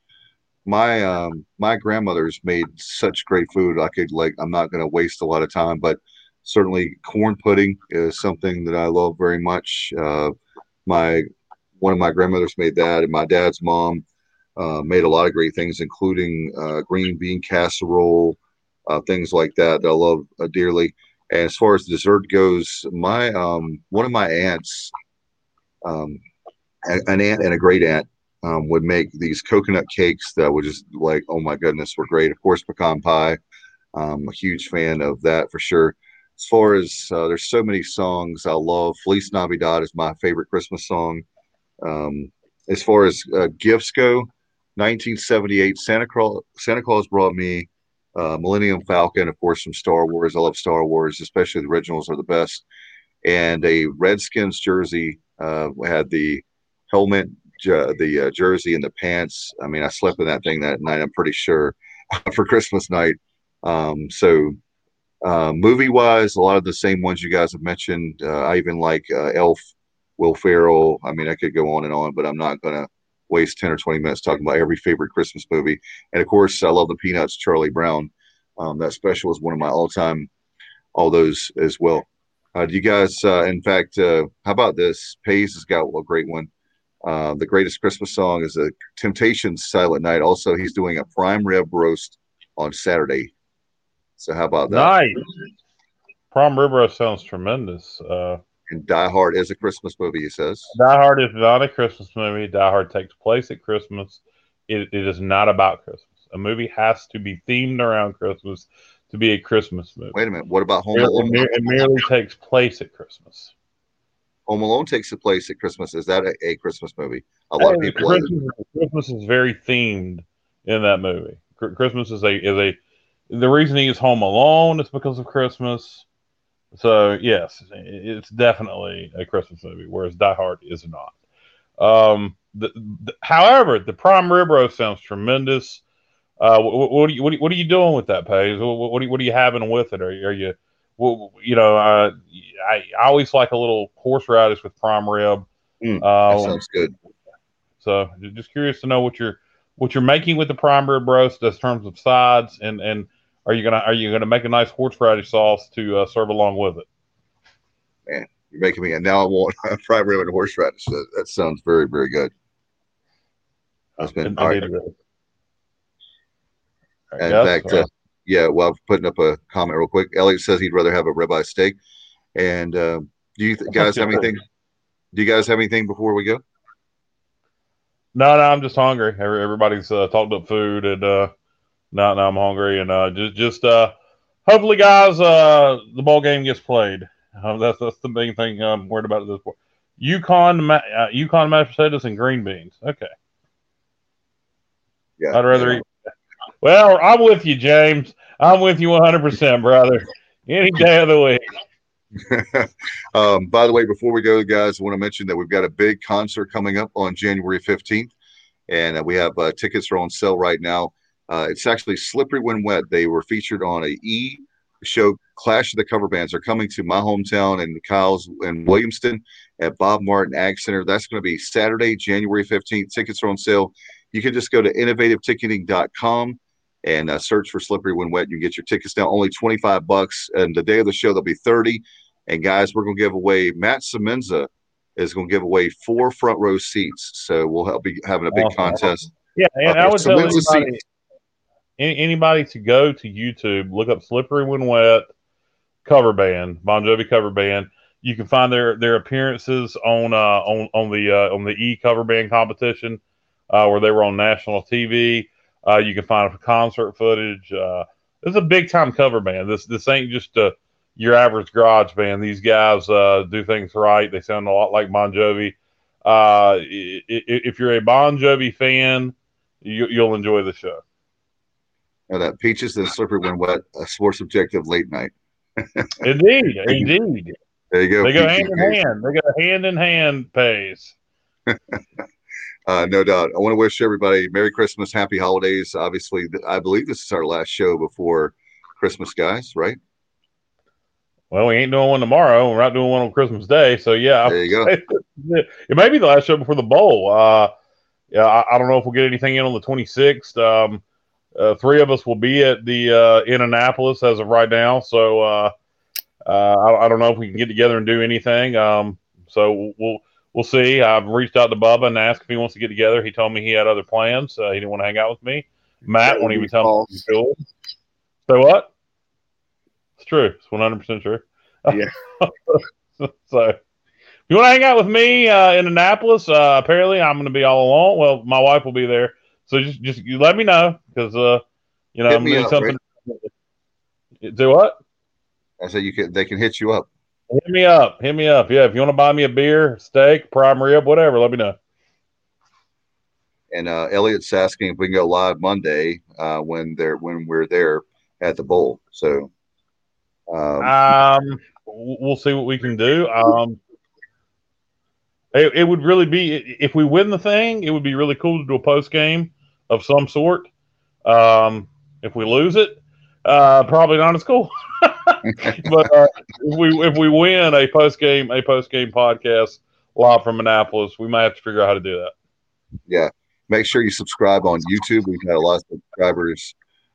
my um my grandmother's made such great food. I could like I'm not going to waste a lot of time, but certainly corn pudding is something that I love very much. Uh, my one of my grandmothers made that, and my dad's mom uh, made a lot of great things, including uh, green bean casserole, uh, things like that that I love uh, dearly. And as far as dessert goes, my um, one of my aunts, um, an aunt and a great aunt, um, would make these coconut cakes that were just like, oh my goodness, were great. Of course, pecan pie. I'm a huge fan of that for sure. As far as uh, there's so many songs I love. Feliz Navidad is my favorite Christmas song. Um, as far as uh, gifts go, 1978 Santa Claus Santa Claus brought me uh, Millennium Falcon, of course, from Star Wars. I love Star Wars, especially the originals are the best. And a Redskins jersey uh, had the helmet, the uh, jersey, and the pants. I mean, I slept in that thing that night. I'm pretty sure for Christmas night. Um, so, uh, movie wise, a lot of the same ones you guys have mentioned. Uh, I even like uh, Elf, Will Ferrell. I mean, I could go on and on, but I'm not gonna waste 10 or 20 minutes talking about every favorite Christmas movie. And of course, I love the Peanuts, Charlie Brown. Um, that special is one of my all time, all those as well. Uh, do you guys, uh, in fact, uh, how about this? Pays has got a great one. Uh, the greatest Christmas song is a Temptations Silent Night. Also, he's doing a prime rib roast on Saturday. So, how about that? Nice. Prime rib roast sounds tremendous. Uh, and Die Hard is a Christmas movie, he says. Die Hard is not a Christmas movie. Die Hard takes place at Christmas. It, it is not about Christmas. A movie has to be themed around Christmas to be a Christmas movie. Wait a minute. What about Home Alone? It merely takes place at Christmas. Home Alone takes the place at Christmas. Is that a, a Christmas movie? A lot of people. Christmas, Christmas is very themed in that movie. Christmas is a is a the reason he is home alone is because of Christmas. So yes, it's definitely a Christmas movie, whereas Die Hard is not. Um, the, the, however, the prime rib roast sounds tremendous. Uh, what, what, are you what, are you doing with that, Paige? What, what, are, what are you having with it? Are you, are you well, you know, uh, I, I always like a little horseradish with prime rib. Mm, that um, sounds good. So, just curious to know what you're what you're making with the prime rib roast in terms of sides and and are you gonna Are you gonna make a nice horseradish sauce to uh, serve along with it? Man, you're making me, and now I want fried rib and horseradish. That, that sounds very, very good. That's been all right. In fact, uh, yeah. Well, I'm putting up a comment real quick. Elliot says he'd rather have a ribeye steak. And uh, do you th- guys have anything? Do you guys have anything before we go? No, no, I'm just hungry. Everybody's uh, talked up food, and uh, now, now I'm hungry, and uh, just just uh, hopefully, guys, uh, the ball game gets played. Uh, that's that's the main thing I'm worried about at this point. UConn, uh, UConn mashed potatoes and green beans. Okay. Yeah, I'd rather eat. Well, I'm with you, James. I'm with you 100, percent brother. Any day of the week. um, by the way, before we go, guys, I want to mention that we've got a big concert coming up on January 15th, and uh, we have uh, tickets are on sale right now. Uh, it's actually Slippery When Wet. They were featured on a E show. Clash of the Cover Bands are coming to my hometown and Kyle's in Williamston at Bob Martin Ag Center. That's going to be Saturday, January 15th. Tickets are on sale. You can just go to innovativeticketing.com and uh, search for Slippery When Wet. You get your tickets now only 25 bucks. And the day of the show, they'll be 30. And guys, we're going to give away Matt Semenza is going to give away four front row seats. So we'll help be having a big awesome. contest. Yeah, and I would tell anybody, anybody to go to YouTube, look up Slippery When Wet cover band, Bon Jovi cover band. You can find their their appearances on uh, on on the uh, on the E cover band competition uh, where they were on national TV. Uh, you can find concert footage. Uh, it's a big time cover band. This this ain't just a, your average garage band. These guys uh, do things right. They sound a lot like Bon Jovi. Uh, if you're a Bon Jovi fan, you, will enjoy the show. Now that peaches and slippery when wet, a sports objective late night. indeed, indeed. There you go. They go hand in hand. They go hand in hand pays. Uh, no doubt. I want to wish everybody Merry Christmas, Happy Holidays. Obviously, I believe this is our last show before Christmas, guys. Right? Well, we ain't doing one tomorrow. We're not doing one on Christmas Day. So yeah, there you go. It may be the last show before the bowl. Uh, yeah, I, I, don't know if we'll get anything in on the 26th. Um, uh, three of us will be at the uh, in Annapolis as of right now. So uh, uh, I, I, don't know if we can get together and do anything. Um, so we'll we'll see. I've reached out to Bubba and asked if he wants to get together. He told me he had other plans. Uh, he didn't want to hang out with me. Matt, when he was telling me, cool. So what? It's true. It's one hundred percent true. Yeah. so, if you want to hang out with me uh, in Annapolis, uh, apparently I'm going to be all alone. Well, my wife will be there. So just just you let me know because uh, you know I'm doing something. Right? Do what? I said you can. They can hit you up. Hit me up. Hit me up. Yeah, if you want to buy me a beer, steak, prime rib, whatever, let me know. And uh, Elliot's asking if we can go live Monday uh, when they're when we're there at the bowl. So, um, um we'll see what we can do. Um, it, it would really be if we win the thing, it would be really cool to do a post game of some sort. Um, if we lose it, uh, probably not as cool. but uh, if we if we win a post game a post game podcast live from Annapolis, we might have to figure out how to do that. Yeah, make sure you subscribe on YouTube. We've had a lot of subscribers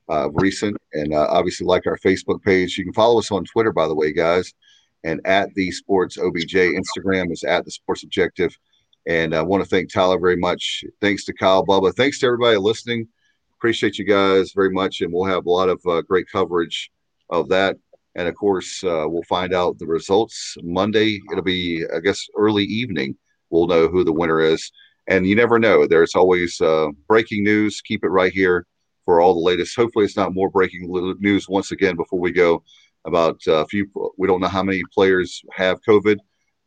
uh, recent, and uh, obviously like our Facebook page. You can follow us on Twitter, by the way, guys, and at the Sports OBJ. Instagram is at the Sports Objective. And I want to thank Tyler very much. Thanks to Kyle Bubba. Thanks to everybody listening. Appreciate you guys very much, and we'll have a lot of uh, great coverage of that. And of course, uh, we'll find out the results Monday. It'll be, I guess, early evening. We'll know who the winner is. And you never know. There's always uh, breaking news. Keep it right here for all the latest. Hopefully, it's not more breaking news once again before we go about uh, a few. We don't know how many players have COVID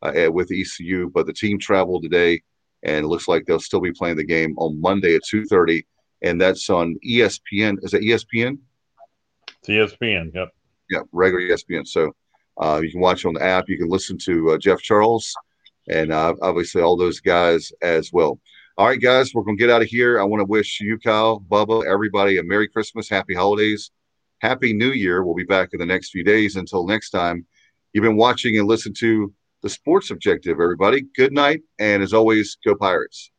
uh, with ECU, but the team traveled today, and it looks like they'll still be playing the game on Monday at 2:30, and that's on ESPN. Is that ESPN? It's ESPN. Yep yeah, regular ESPN. So uh, you can watch on the app. You can listen to uh, Jeff Charles and uh, obviously all those guys as well. All right, guys, we're going to get out of here. I want to wish you, Kyle, Bubba, everybody a Merry Christmas, Happy Holidays, Happy New Year. We'll be back in the next few days. Until next time, you've been watching and listening to the Sports Objective, everybody. Good night. And as always, go Pirates.